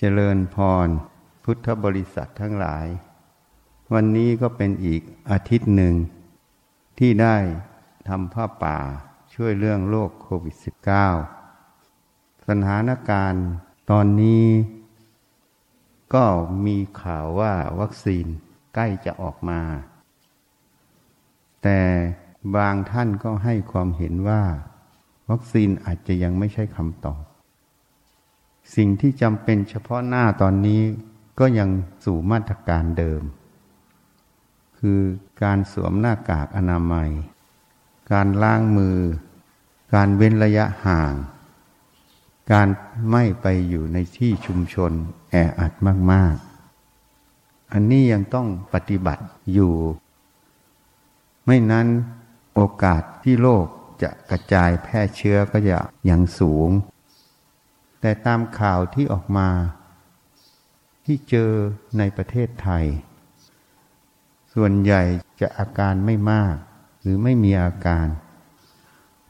เจริญพร พุทธบริษัททั้งหลาย วันนี้ก็เป็นอีกอาทิตย์หนึ่ง ที่ได้ทำผ้าป่าช่วยเรื่องโรคโควิด -19 สถานการณ์ตอนนี้ ก็มีข่าวว่าวัคซีนใกล้จะออกมา แต่บางท่านก็ให้ความเห็นว่า วัคซีนอาจจะยังไม่ใช่คำตอบ สิ่งที่จำเป็นเฉพาะหน้าตอนนี้ก็ยังสู่มาตรการเดิม คือการสวมหน้ากากอนามัย การล้างมือ การเว้นระยะห่าง การไม่ไปอยู่ในที่ชุมชนแออัดมาก ๆ อันนี้ยังต้องปฏิบัติอยู่ ไม่นั้นโอกาสที่โรคจะกระจายแพร่เชื้อก็จะยังสูง แต่ตามข่าวที่ออกมา ที่เจอในประเทศไทย ส่วนใหญ่จะอาการไม่มาก หรือไม่มีอาการ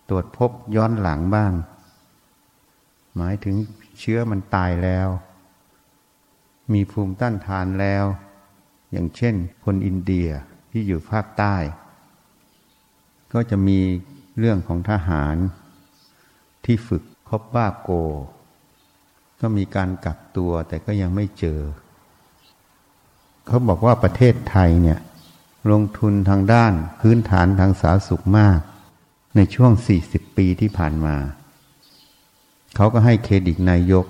ตรวจพบย้อนหลังบ้าง หมายถึงเชื้อมันตายแล้ว มีภูมิต้านทานแล้ว อย่างเช่น คนอินเดียที่อยู่ภาคใต้ ก็จะมีเรื่องของทหารที่ฝึกคบบ้าโก ก็มีการกักตัวแต่ก็ยังไม่เจอ เขาบอกว่าประเทศไทยเนี่ยลงทุนทางด้านพื้นฐานทางสาธารณสุขมาก ในช่วง 40 ปีที่ผ่านมา เขาก็ให้เครดิตนายก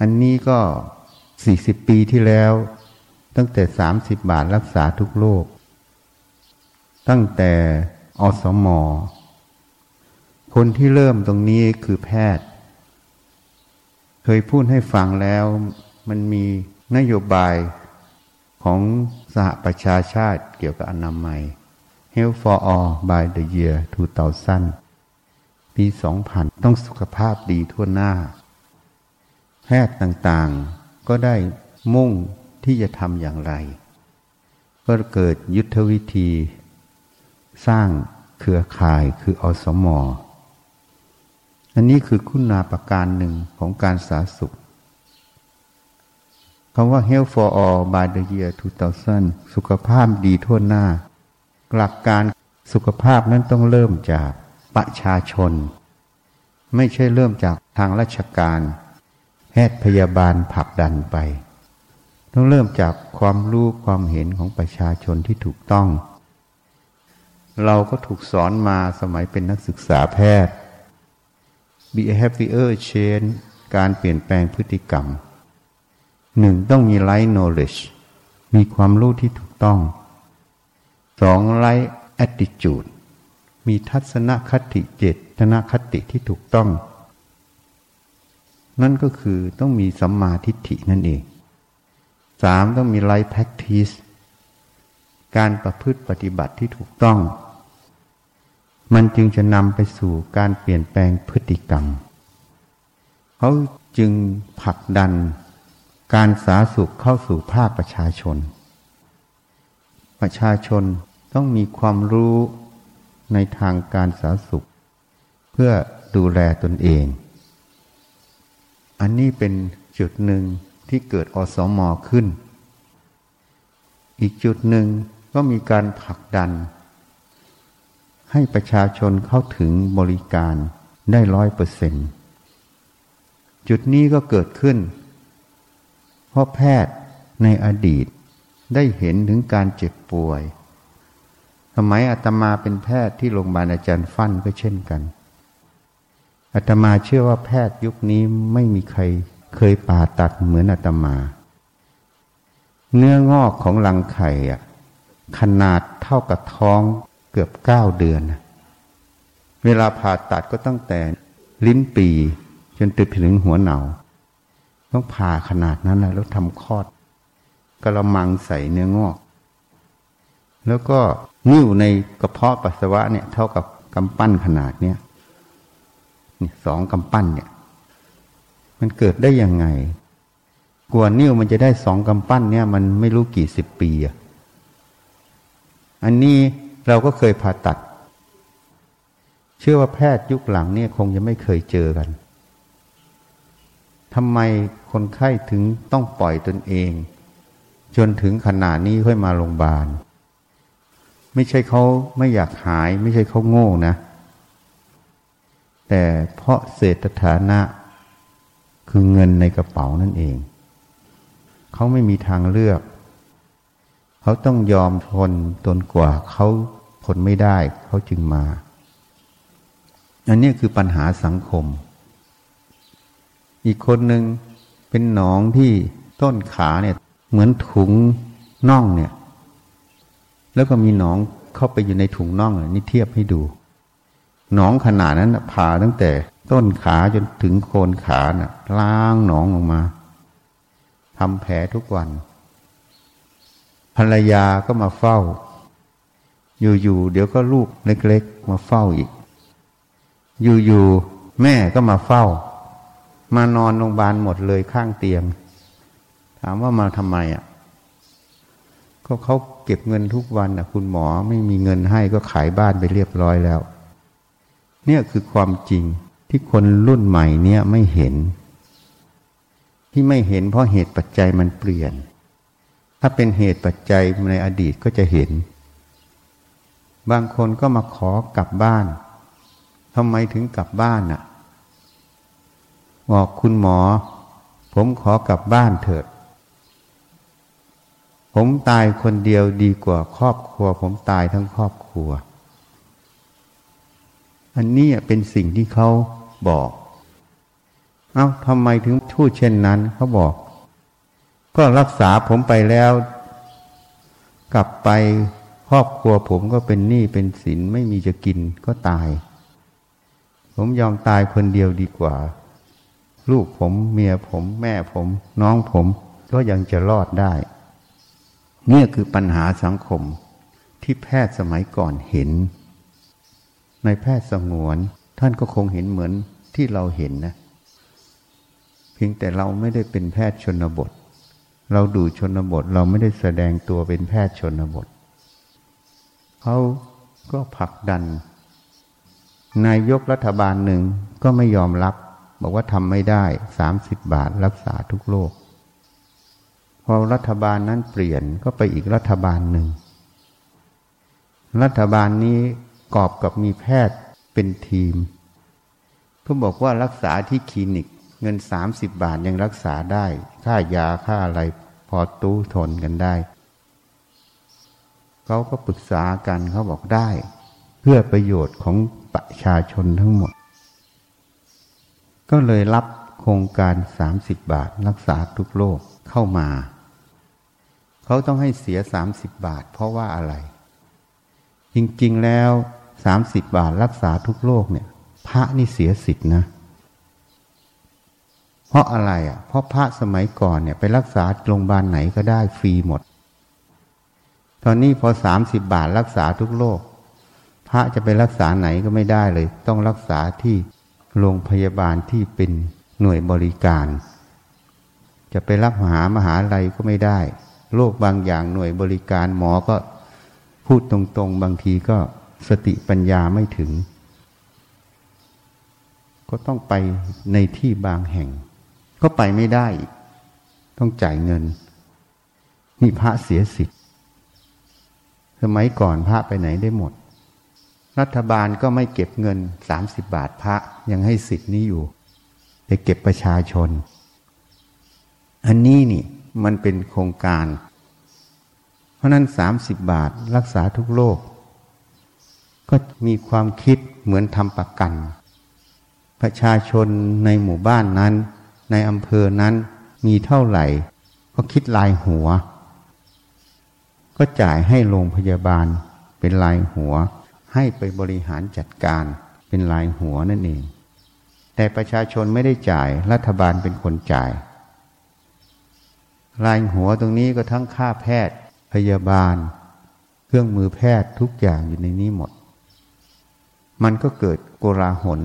อันนี้ก็ 40 ปีที่แล้ว ตั้งแต่ 30 บาทรักษาทุกโรคตั้งแต่อสมอคนที่เริ่มตรงนี้คือแพทย์ เคยพูดให้ฟังแล้วมันมีนโยบายของสหประชาชาติเกี่ยวกับอนามัย Health for All by the year 2000 ปี 2000 ต้องสุขภาพดีทั่วหน้า แพทย์ต่างๆ ก็ได้มุ่งที่จะทำอย่างไร ก็เกิดยุทธวิธี สร้างเครือข่ายคืออสมอ อันนี้คือคุณาประการหนึ่งของการสาธารณสุขคำว่า Health for All by the year 2000 สุขภาพดีทั่วหน้า หลักการสุขภาพนั้นต้องเริ่มจากประชาชน ไม่ใช่เริ่มจากทางราชการ แพทย์พยาบาลผลักดันไป ต้องเริ่มจากความรู้ความเห็นของประชาชนที่ถูกต้อง เราก็ถูกสอนมาสมัยเป็นนักศึกษาแพทย์ behavior change การเปลี่ยนแปลงพฤติกรรมหนึ่งต้องมี right knowledge มีความรู้ที่ถูกต้องสอง right attitude มีทัศนคติเจตนคติที่ถูกต้อง นั่นก็คือต้องมีสัมมาทิฏฐินั่นเองสามต้องมี right practice การประพฤติปฏิบัติที่ถูกต้อง มันจึงจะนำไปสู่การเปลี่ยนแปลงพฤติกรรม เขาจึงผลักดันการสาสุขเข้าสู่ภาคประชาชน ประชาชนต้องมีความรู้ในทางการสาสุข เพื่อดูแลตนเอง อันนี้เป็นจุดหนึ่งที่เกิดอสมอขึ้น อีกจุดหนึ่งก็มีการผลักดัน ให้ประชาชนเข้าถึงบริการได้ร้อยเปอร์เซนจุดนี้ก็เกิดขึ้น เพราะแพทย์ในอดีตได้เห็นถึงการเจ็บป่วย สมัยอาตมาเป็นแพทย์ที่โรงพยาบาลอาจารย์ฟั่นก็เช่นกันอาตมาเชื่อว่าแพทย์ยุคนี้ไม่มีใครเคยผ่าตัดเหมือนอาตมา เนื้องอกของรังไข่ขนาดเท่ากับท้อง เกือบเก้าเดือน เวลาผ่าตัดก็ตั้งแต่ลิ้นปี จนติดถึงหัวเหนาต้องผ่าขนาดนั้นแล้วทำคลอดกระมังใส่เนื้องอก แล้วก็นิ่วในกระเพาะปัสสาวะเนี่ย เท่ากับกำปั้นขนาดเนี้ยนี่สองกำปั้นเนี่ย มันเกิดได้ยังไงกลัวนิ่วมันจะได้สองกำปั้นเนี่ย มันไม่รู้กี่สิบปีอะอันนี้ เราก็เคยผ่าตัด เชื่อว่าแพทย์ยุคหลังเนี่ยคงจะไม่เคยเจอกันทำไมคนไข้ถึงต้องปล่อยตนเอง จนถึงขนาดนี้ค่อยมาโรงพยาบาล ไม่ใช่เขาไม่อยากหาย ไม่ใช่เขาโง่นะ แต่เพราะเศรษฐฐานะ คือเงินในกระเป๋านั่นเอง เขาไม่มีทางเลือก เขาต้องยอมทนจนกว่าเขาทนไม่ได้เขาจึงมา อันนี้คือปัญหาสังคม อีกคนหนึ่งเป็นหนองที่ต้นขาเนี่ยเหมือนถุงน่องเนี่ย แล้วก็มีหนองเข้าไปอยู่ในถุงน่องนี่เทียบให้ดูหนองขนาดนั้นผ่าตั้งแต่ต้นขาจนถึงโคนขาน่ะล้างหนองออกมาทำแผลทุกวัน ภรรยาก็มาเฝ้า อยู่ๆเดี๋ยวก็ลูกเล็ก ๆ มาเฝ้าอีก อยู่ๆแม่ก็มาเฝ้า มานอนโรงพยาบาลหมดเลยข้างเตียง ถามว่ามาทำไมอะก็เขาเก็บเงินทุกวันอะ คุณหมอไม่มีเงินให้ก็ขายบ้านไปเรียบร้อยแล้ว เนี่ยคือความจริงที่คนรุ่นใหม่เนี่ยไม่เห็น ที่ไม่เห็นเพราะเหตุปัจจัยมันเปลี่ยน ถ้าเป็นเหตุปัจจัยในอดีตก็จะเห็น บางคนก็มาขอกลับบ้านทำไมถึงกลับบ้านอะ บอกคุณหมอ ผมขอกลับบ้านเถิด ผมตายคนเดียวดีกว่าครอบครัว ผมตายทั้งครอบครัว อันนี้เป็นสิ่งที่เขาบอก เอา้าทำไมถึงพูดเช่นนั้นเขาบอก ก็รักษาผมไปแล้ว กลับไปครอบครัวผมก็เป็นหนี้เป็นสินไม่มีจะกินก็ตาย ผมยอมตายคนเดียวดีกว่า ลูกผมเมียผมแม่ผม น้องผมก็ยังจะรอดได้นี่คือปัญหาสังคมที่แพทย์สมัยก่อนเห็น ในแพทย์สงวนท่านก็คงเห็นเหมือนที่เราเห็นนะ เพียงแต่เราไม่ได้เป็นแพทย์ชนบท เราดูชนบท เราไม่ได้แสดงตัวเป็นแพทย์ชนบท เขาก็ผลักดัน นายกรัฐบาลหนึ่งก็ไม่ยอมรับ บอกว่าทำไม่ได้สามสิบบาทรักษาทุกโรคพอรัฐบาลนั้นเปลี่ยนก็ไปอีกรัฐบาลหนึ่ง รัฐบาลนี้กอบกับมีแพทย์เป็นทีมก็บอกว่ารักษาที่คลินิก เงินสามสิบบาทยังรักษาได้ ค่ายาค่าอะไรพอตู้ทนกันได้ เขาก็ปรึกษากันเขาบอกได้ เพื่อประโยชน์ของประชาชนทั้งหมด ก็เลยรับโครงการสามสิบบาทรักษาทุกโรคเข้ามา เขาต้องให้เสียสามสิบบาท เพราะว่าอะไร จริงๆแล้วสามสิบบาทรักษาทุกโรคเนี่ย พระนี่เสียสิทธินะ เพราะอะไรอะ เพราะพระสมัยก่อนเนี่ยไปรักษาโรงพยาบาลไหนก็ได้ฟรีหมด ตอนนี้พอสามสิบบาทรักษาทุกโรคพระจะไปรักษาไหนก็ไม่ได้เลย ต้องรักษาที่โรงพยาบาลที่เป็นหน่วยบริการ จะไปรับหามหาลัยก็ไม่ได้ โรคบางอย่างหน่วยบริการหมอก็พูดตรงๆ บางทีก็สติปัญญาไม่ถึง ก็ต้องไปในที่บางแห่ง ก็ไปไม่ได้ ต้องจ่ายเงิน นี่พระเสียสิทธิ์สมัยก่อนพระไปไหนได้หมด รัฐบาลก็ไม่เก็บเงินสามสิบบาทพระยังให้สิทธิ์นี้อยู่แต่เก็บประชาชน อันนี้นี่มันเป็นโครงการ เพราะนั้นสามสิบบาทรักษาทุกโรคก็มีความคิดเหมือนทำประกัน ประชาชนในหมู่บ้านนั้น ในอำเภอนั้นมีเท่าไหร่ ก็คิดลายหัว ก็จ่ายให้โรงพยาบาลเป็นลายหัว ให้ไปบริหารจัดการเป็นลายหัวนั่นเอง แต่ประชาชนไม่ได้จ่ายรัฐบาลเป็นคนจ่าย ลายหัวตรงนี้ก็ทั้งค่าแพทย์พยาบาล เครื่องมือแพทย์ทุกอย่างอยู่ในนี้หมด มันก็เกิดโกลาหล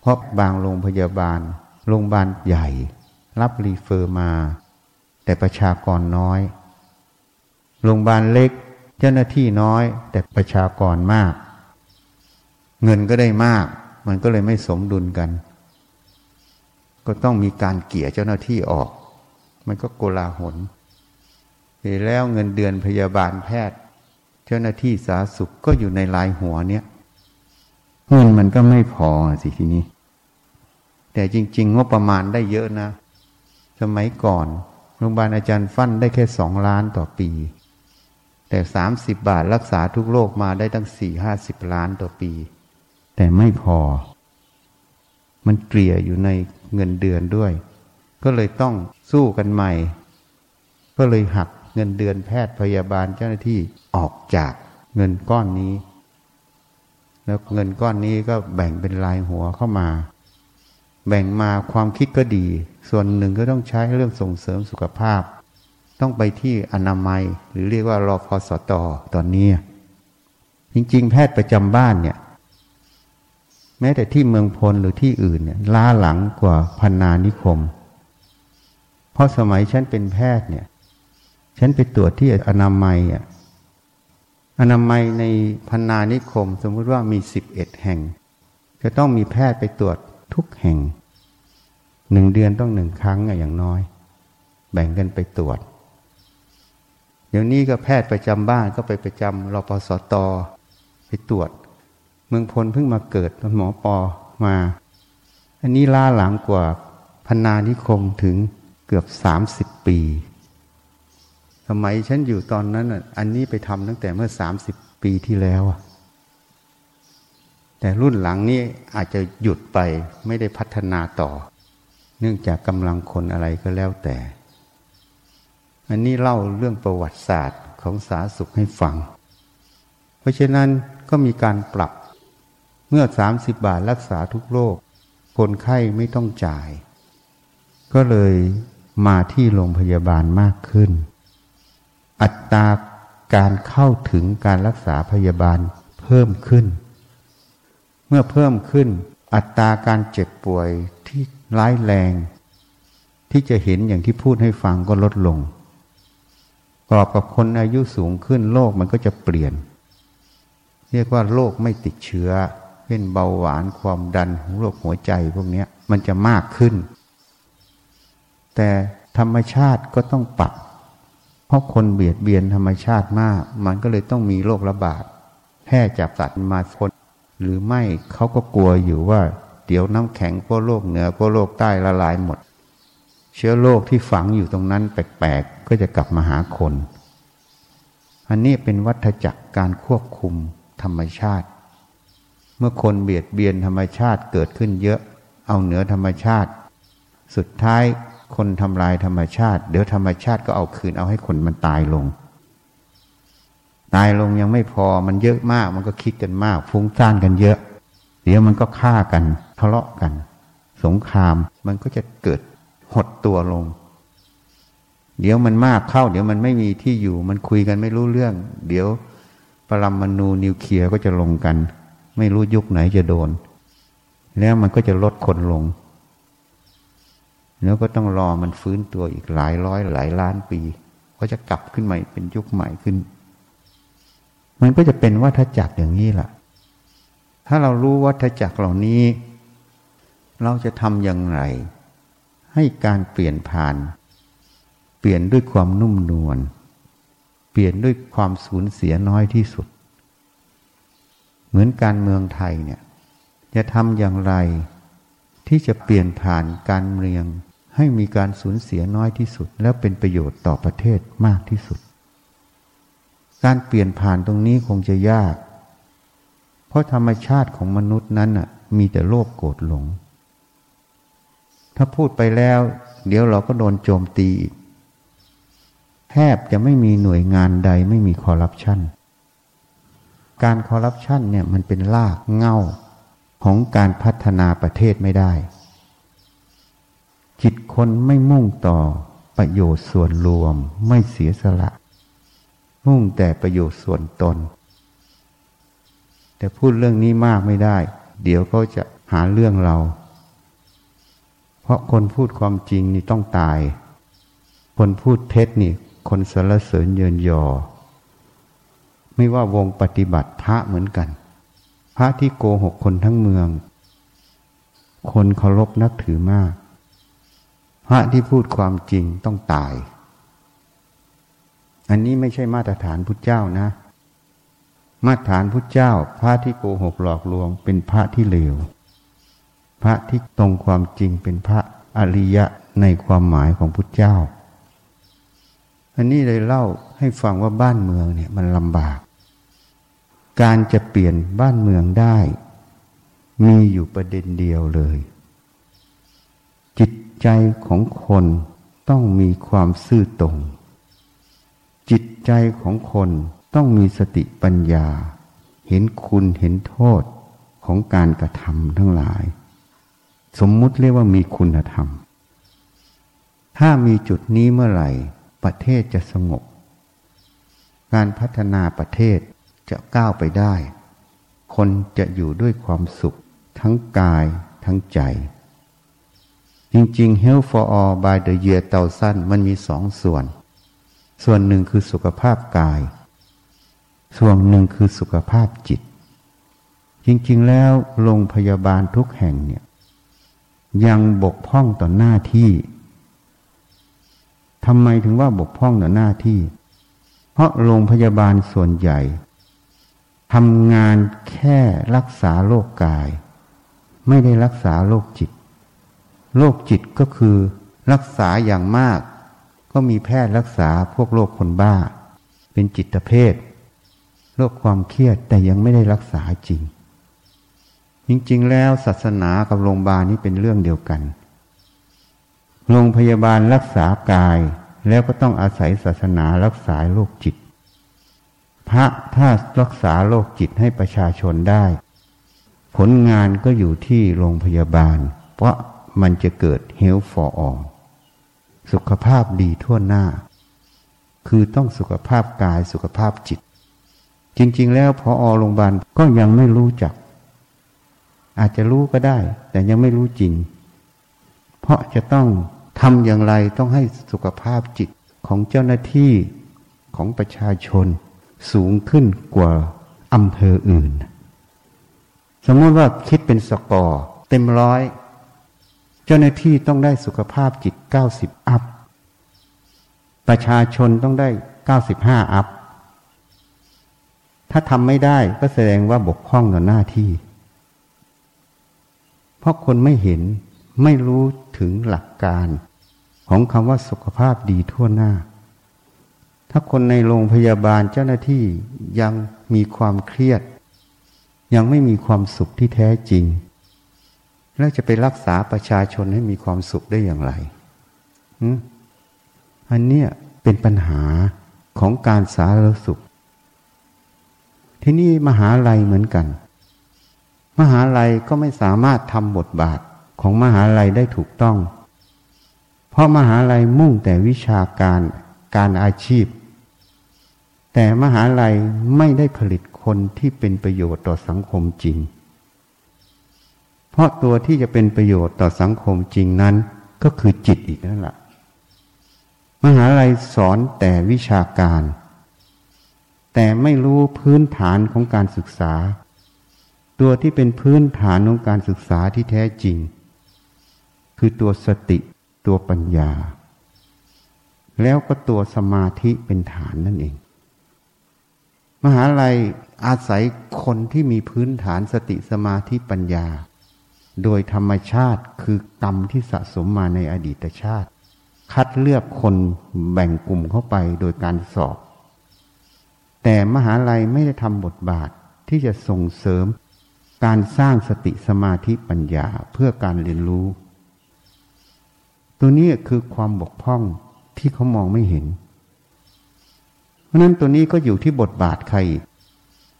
เพราะบางโรงพยาบาล โรงพยาบาลใหญ่ รับรีเฟอร์มา แต่ประชากรน้อย โรงพยาบาลเล็กเจ้าหน้าที่น้อย แต่ประชากรมาก เงินก็ได้มาก มันก็เลยไม่สมดุลกัน ก็ต้องมีการเกี่ยเจ้าหน้าที่ออก มันก็โกลาหลเสแล้วเงินเดือนพยาบาลแพทย์ เจ้าหน้าที่สาธารณสุขก็อยู่ในลายหัวเนี่ยเงินมันก็ไม่พอสิทีนี้ แต่จริง ๆ งบประมาณได้เยอะนะ สมัยก่อนโรงพยาบาลอาจารย์ฟันได้แค่สองล้านต่อปี แต่สามสิบบาทรักษาทุกโรคมาได้ตั้งสี่ห้าสิบล้านต่อปี แต่ไม่พอ มันเกลี่ยอยู่ในเงินเดือนด้วย ก็เลยต้องสู้กันใหม่ ก็เลยหักเงินเดือนแพทย์พยาบาลเจ้าหน้าที่ออกจากเงินก้อนนี้ แล้วเงินก้อนนี้ก็แบ่งเป็นลายหัวเข้ามา แบ่งมาความคิดก็ดี ส่วนหนึ่งก็ต้องใช้เรื่องส่งเสริมสุขภาพ ต้องไปที่อนามัยหรือเรียกว่ารอพอสตอตอนนี้ จริง ๆ แพทย์ประจำบ้านเนี่ย แม้แต่ที่เมืองพลหรือที่อื่นเนี่ยล้าหลังกว่าพันนานิคม เพราะสมัยฉันเป็นแพทย์เนี่ย ฉันไปตรวจที่อนามัยอะอนามัยในพันนานิคม สมมุติว่ามีสิบเอ็ดแห่ง จะต้องมีแพทย์ไปตรวจ ทุกแห่งหนึ่งเดือนต้องหนึ่งครั้งอย่างน้อย แบ่งกันไปตรวจ เดี๋ยวนี้ก็แพทย์ประจำบ้านก็ไปประจำรปสตไปตรวจ เมืองพลเพิ่งมาเกิดตอนหมอปอมา อันนี้ล่าหลังกว่าพนานิคมถึงเกือบสามสิบปีสมัยฉันอยู่ตอนนั้นอันนี้ไปทำตั้งแต่เมื่อสามสิบปีที่แล้ว แต่รุ่นหลังนี้อาจจะหยุดไปไม่ได้พัฒนาต่อ เนื่องจากกำลังคนอะไรก็แล้วแต่ อันนี้เล่าเรื่องประวัติศาสตร์ของสาสุขให้ฟัง เพราะฉะนั้นก็มีการปรับเมื่อสามสิบบาทรักษาทุกโรคคนไข้ไม่ต้องจ่าย ก็เลยมาที่โรงพยาบาลมากขึ้น อัตราการเข้าถึงการรักษาพยาบาลเพิ่มขึ้น มื่อเพิ่มขึ้นอัตราการเจ็บป่วยที่ร้ายแรง ที่จะเห็นอย่างที่พูดให้ฟังก็ลดลงกรอบกับคนอายุสูงขึ้นโรคมันก็จะเปลี่ยน เรียกว่าโรคไม่ติดเชื้อเช่นเบาหวานความดันโรคหัวใจพวกนี้มันจะมากขึ้น แต่ธรรมชาติก็ต้องปรับเพราะคนเบียดเบียนธรรมชาติมาก มันก็เลยต้องมีโรคระบาดแพร่จับสัตว์มาคน หรือไม่เขาก็กลัวอยู่ว่า เดี๋ยวน้ำแข็งพวกโลกเหนือพวกโลกใต้ละลายหมด เชื้อโรคที่ฝังอยู่ตรงนั้นแปลกๆ ก็จะกลับมาหาคน อันนี้เป็นวัฏจักรการควบคุมธรรมชาติ เมื่อคนเบียดเบียนธรรมชาติเกิดขึ้นเยอะ เอาเหนือธรรมชาติ สุดท้ายคนทำลายธรรมชาติ เดี๋ยวธรรมชาติก็เอาคืนเอาให้คนมันตายลง ตายลงยังไม่พอมันเยอะมากมันก็คิดกันมาก ฟุ้งซ่านกันเยอะ เดี๋ยวมันก็ฆ่ากันทะเลาะกัน สงครามมันก็จะเกิดหดตัวลง เดี๋ยวมันมากเข้า เดี๋ยวมันไม่มีที่อยู่มันคุยกันไม่รู้เรื่อง เดี๋ยวปรมาณูนิวเคลียร์ก็จะลงกัน ไม่รู้ยุคไหนจะโดน แล้วมันก็จะลดคนลง แล้วก็ต้องรอมันฟื้นตัวอีกหลายร้อยหลายล้านปี ก็จะกลับขึ้นใหม่เป็นยุคใหม่ขึ้น มันก็จะเป็นวัฏจักรอย่างนี้แหละถ้าเรารู้วัฏจักรเหล่านี้ เราจะทำอย่างไร ให้การเปลี่ยนผ่าน เปลี่ยนด้วยความนุ่มนวลเปลี่ยนด้วยความสูญเสียน้อยที่สุด เหมือนการเมืองไทยเนี่ยจะทำอย่างไร ที่จะเปลี่ยนผ่านการเมืองให้มีการสูญเสียน้อยที่สุด แล้วเป็นประโยชน์ต่อประเทศมากที่สุด การเปลี่ยนผ่านตรงนี้คงจะยาก เพราะธรรมชาติของมนุษย์นั้นอะมีแต่โลภโกรธหลง ถ้าพูดไปแล้ว เดี๋ยวเราก็โดนโจมตีอีกแทบจะไม่มีหน่วยงานใดไม่มีคอร์รัปชันการคอร์รัปชันเนี่ยมันเป็นรากเง่าของการพัฒนาประเทศไม่ได้ จิตคนไม่มุ่งต่อประโยชน์ส่วนรวมไม่เสียสละ มุ่งแต่ประโยชน์ส่วนตน แต่พูดเรื่องนี้มากไม่ได้ เดี๋ยวเขาจะหาเรื่องเรา เพราะคนพูดความจริงนี่ต้องตาย คนพูดเท็จนี่ คนสรรเสริญเยินยอ ไม่ว่าวงปฏิบัติพระเหมือนกัน พระที่โกหกคนทั้งเมือง คนเคารพนับถือมาก พระที่พูดความจริงต้องตาย อันนี้ไม่ใช่มาตรฐานพุทธเจ้านะ มาตรฐานพุทธเจ้า พระที่โกหกหลอกลวง เป็นพระที่เลว พระที่ตรงความจริงเป็นพระอริยะในความหมายของพุทธเจ้า อันนี้เลยเล่าให้ฟังว่าบ้านเมืองเนี่ยมันลำบาก การจะเปลี่ยนบ้านเมืองได้ มีอยู่ประเด็นเดียวเลย จิตใจของคนต้องมีความซื่อตรง ใจของคนต้องมีสติปัญญา เห็นคุณเห็นโทษของการกระทำทั้งหลาย สมมุติเรียกว่ามีคุณธรรม ถ้ามีจุดนี้เมื่อไหร่ ประเทศจะสงบ การพัฒนาประเทศจะก้าวไปได้ คนจะอยู่ด้วยความสุข ทั้งกายทั้งใจ จริงๆ Health for All by the Year เตาสั้นมันมีสองส่วน ส่วนหนึ่งคือสุขภาพกาย ส่วนหนึ่งคือสุขภาพจิต จริงๆ แล้วโรงพยาบาลทุกแห่งเนี่ยยังบกพร่องต่อหน้าที่ทำไมถึงว่าบกพร่องต่อหน้าที่ เพราะโรงพยาบาลส่วนใหญ่ทำงานแค่รักษาโรคกาย ไม่ได้รักษาโรคจิตโรคจิตก็คือรักษาอย่างมาก ก็มีแพทย์รักษาพวกโรคคนบ้า เป็นจิตเภทโรคความเครียดแต่ยังไม่ได้รักษาจริง จริง ๆ แล้วศาสนากับโรงพยาบาลนี่เป็นเรื่องเดียวกัน โรงพยาบาลรักษากายแล้วก็ต้องอาศัยศาสนารักษาโรคจิต พระถ้ารักษาโรคจิตให้ประชาชนได้ ผลงานก็อยู่ที่โรงพยาบาล เพราะมันจะเกิด health for all สุขภาพดีทั่วหน้า คือต้องสุขภาพกายสุขภาพจิต จริง ๆ แล้วพออโรงพยาบาลก็ยังไม่รู้จัก อาจจะรู้ก็ได้ แต่ยังไม่รู้จริง เพราะจะต้องทำอย่างไรต้องให้สุขภาพจิตของเจ้าหน้าที่ของประชาชนสูงขึ้นกว่าอำเภออื่น สมมติว่าคิดเป็นสกอร์เต็มร้อย เจ้าหน้าที่ต้องได้สุขภาพจิต 90 อัพ ประชาชนต้องได้ 95 อัพ ถ้าทำไม่ได้ก็แสดงว่าบกพร่องต่อหน้าที่ เพราะคนไม่เห็นไม่รู้ถึงหลักการของคำว่าสุขภาพดีทั่วหน้า ถ้าคนในโรงพยาบาลเจ้าหน้าที่ยังมีความเครียด ยังไม่มีความสุขที่แท้จริง แล้วจะไปรักษาประชาชนให้มีความสุขได้อย่างไร อันเนี้ยเป็นปัญหาของการสาธารณสุข ที่นี่มหาลัยเหมือนกัน มหาลัยก็ไม่สามารถทำบทบาทของมหาลัยได้ถูกต้อง เพราะมหาลัยมุ่งแต่วิชาการการอาชีพ แต่มหาลัยไม่ได้ผลิตคนที่เป็นประโยชน์ต่อสังคมจริง เพราะตัวที่จะเป็นประโยชน์ต่อสังคมจริงนั้นก็คือจิตอีกนั่นแหละ มหาลัยสอนแต่วิชาการ แต่ไม่รู้พื้นฐานของการศึกษา ตัวที่เป็นพื้นฐานของการศึกษาที่แท้จริง คือตัวสติตัวปัญญา แล้วก็ตัวสมาธิเป็นฐานนั่นเอง มหาลัยอาศัยคนที่มีพื้นฐานสติสมาธิปัญญา โดยธรรมชาติคือกรรมที่สะสมมาในอดีตชาติ คัดเลือกคนแบ่งกลุ่มเข้าไปโดยการสอบ แต่มหาลัยไม่ได้ทำบทบาทที่จะส่งเสริมการสร้างสติสมาธิปัญญาเพื่อการเรียนรู้ ตัวนี้คือความบกพร่องที่เขามองไม่เห็น เพราะนั้นตัวนี้ก็อยู่ที่บทบาทใคร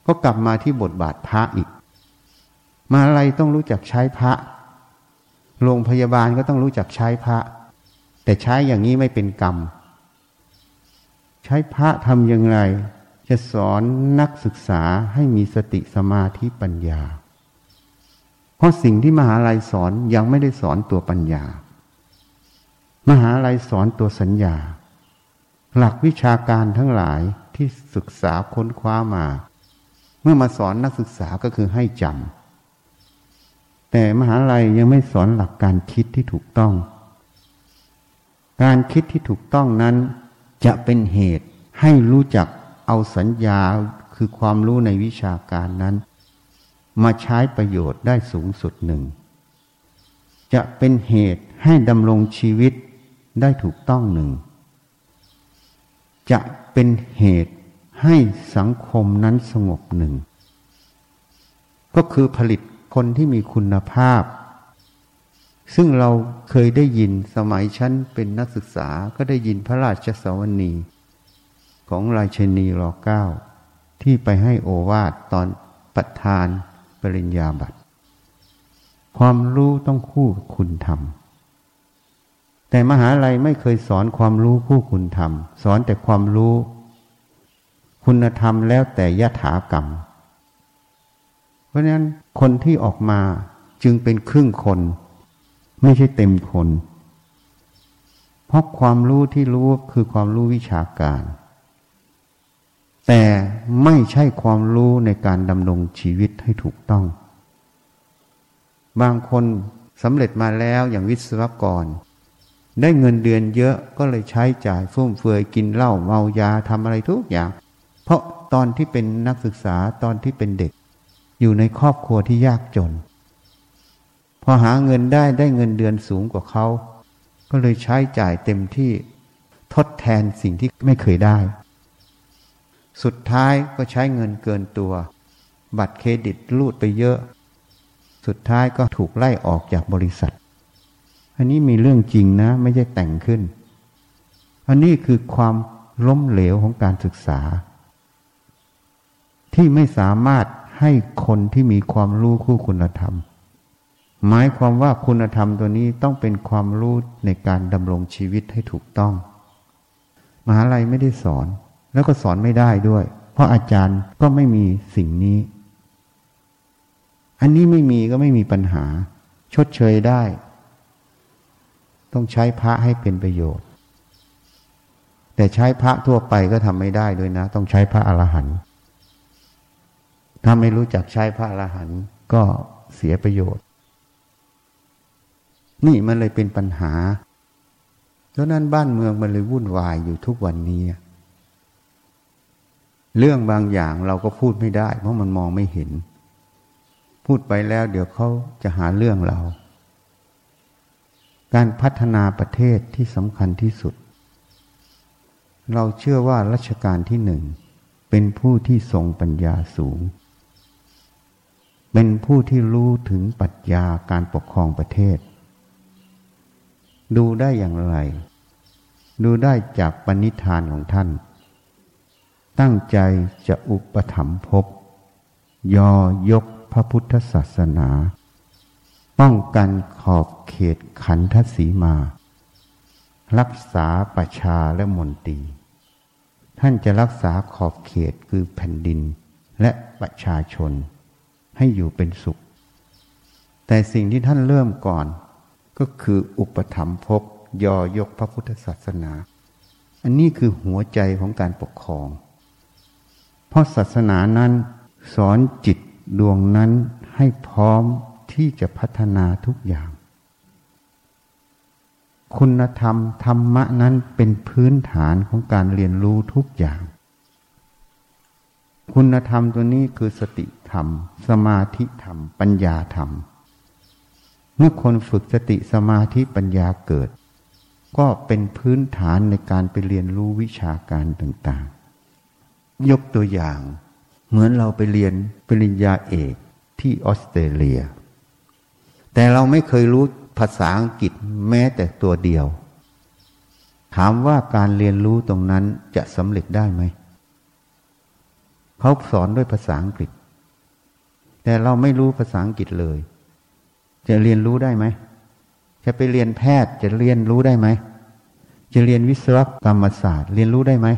ก็กลับมาที่บทบาทพระอีก มาอะไรต้องรู้จักใช้พระ โรงพยาบาลก็ต้องรู้จักใช้พระ แต่ใช้อย่างนี้ไม่เป็นกรรม ใช้พระทำอย่างไร จะสอนนักศึกษาให้มีสติสมาธิปัญญา เพราะสิ่งที่มหาลัยสอนยังไม่ได้สอนตัวปัญญา มหาลัยสอนตัวสัญญา หลักวิชาการทั้งหลายที่ศึกษาค้นคว้ามา เมื่อมาสอนนักศึกษาก็คือให้จำแต่มหาลัยยังไม่สอนหลักการคิดที่ถูกต้อง การคิดที่ถูกต้องนั้นจะเป็นเหตุให้รู้จักเอาสัญญาคือความรู้ในวิชาการนั้น มาใช้ประโยชน์ได้สูงสุดหนึ่ง จะเป็นเหตุให้ดำรงชีวิตได้ถูกต้องหนึ่ง จะเป็นเหตุให้สังคมนั้นสงบหนึ่ง ก็คือผลิตคนที่มีคุณภาพ ซึ่งเราเคยได้ยินสมัยชั้นเป็นนักศึกษาก็ได้ยินพระราชสวนีของราชนีรอเก้าที่ไปให้โอวาทตอนประธานปริญญาบัตรความรู้ต้องคู่คุณธรรม แต่มหาลัยไม่เคยสอนความรู้คู่คุณธรรม สอนแต่ความรู้ คุณธรรมแล้วแต่ยถากรรม เพราะนั้นคนที่ออกมาจึงเป็นครึ่งคน ไม่ใช่เต็มคน เพราะความรู้ที่รู้คือความรู้วิชาการ แต่ไม่ใช่ความรู้ในการดำรงชีวิตให้ถูกต้อง บางคนสำเร็จมาแล้วอย่างวิศวกร ได้เงินเดือนเยอะก็เลยใช้จ่ายฟุ่มเฟือยกินเหล้าเมายาทำอะไรทุกอย่าง เพราะตอนที่เป็นนักศึกษาตอนที่เป็นเด็ก อยู่ในครอบครัวที่ยากจน พอหาเงินได้ได้เงินเดือนสูงกว่าเขา ก็เลยใช้จ่ายเต็มที่ทดแทนสิ่งที่ไม่เคยได้ สุดท้ายก็ใช้เงินเกินตัว บัตรเครดิตรูดไปเยอะ สุดท้ายก็ถูกไล่ออกจากบริษัท อันนี้มีเรื่องจริงนะ ไม่ใช่แต่งขึ้น อันนี้คือความล้มเหลวของการศึกษา ที่ไม่สามารถให้คนที่มีความรู้คู่คุณธรรม หมายความว่าคุณธรรมตัวนี้ต้องเป็นความรู้ในการดำรงชีวิตให้ถูกต้อง มหาลัยไม่ได้สอน แล้วก็สอนไม่ได้ด้วย เพราะอาจารย์ก็ไม่มีสิ่งนี้ อันนี้ไม่มีก็ไม่มีปัญหา ชดเชยได้ ต้องใช้พระให้เป็นประโยชน์ แต่ใช้พระทั่วไปก็ทำไม่ได้ด้วยนะ ต้องใช้พระอรหันต์ถ้าไม่รู้จักใช้พระอรหันต์ก็เสียประโยชน์ นี่มันเลยเป็นปัญหาเพราะนั้นบ้านเมืองมันเลยวุ่นวายอยู่ทุกวันนี้ เรื่องบางอย่างเราก็พูดไม่ได้ เพราะมันมองไม่เห็น พูดไปแล้วเดี๋ยวเขาจะหาเรื่องเรา การพัฒนาประเทศที่สำคัญที่สุด เราเชื่อว่ารัชกาลที่หนึ่งเป็นผู้ที่ทรงปัญญาสูง เป็นผู้ที่รู้ถึงปรัชญาการปกครองประเทศ ดูได้อย่างไร ดูได้จากปณิธานของท่าน ตั้งใจจะอุปถัมภพยอยกพระพุทธศาสนา ป้องกันขอบเขตขันทศีมา รักษาประชาและมนตรีท่านจะรักษาขอบเขตคือแผ่นดินและประชาชนให้อยู่เป็นสุข แต่สิ่งที่ท่านเริ่มก่อน ก็คืออุปถัมภพยอยกพระพุทธศาสนา อันนี้คือหัวใจของการปกครอง เพราะศาสนานั้นสอนจิตดวงนั้นให้พร้อมที่จะพัฒนาทุกอย่าง คุณธรรมธรรมะนั้นเป็นพื้นฐานของการเรียนรู้ทุกอย่าง คุณธรรมตัวนี้คือสติธรรม สมาธิธรรม ปัญญาธรรม เมื่อคนฝึกสติสมาธิปัญญาเกิด ก็เป็นพื้นฐานในการไปเรียนรู้วิชาการต่างๆ ยกตัวอย่าง เหมือนเราไปเรียนปริญญาเอกที่ออสเตรเลีย แต่เราไม่เคยรู้ภาษาอังกฤษแม้แต่ตัวเดียว ถามว่าการเรียนรู้ตรงนั้นจะสำเร็จได้ไหม เขาสอนด้วยภาษาอังกฤษ แต่เราไม่รู้ภาษาอังกฤษเลย จะเรียนรู้ได้ไหม จะไปเรียนแพทย์จะเรียนรู้ได้ไหม จะเรียนวิศวกรรมศาสตร์ เรียนรู้ได้ไหม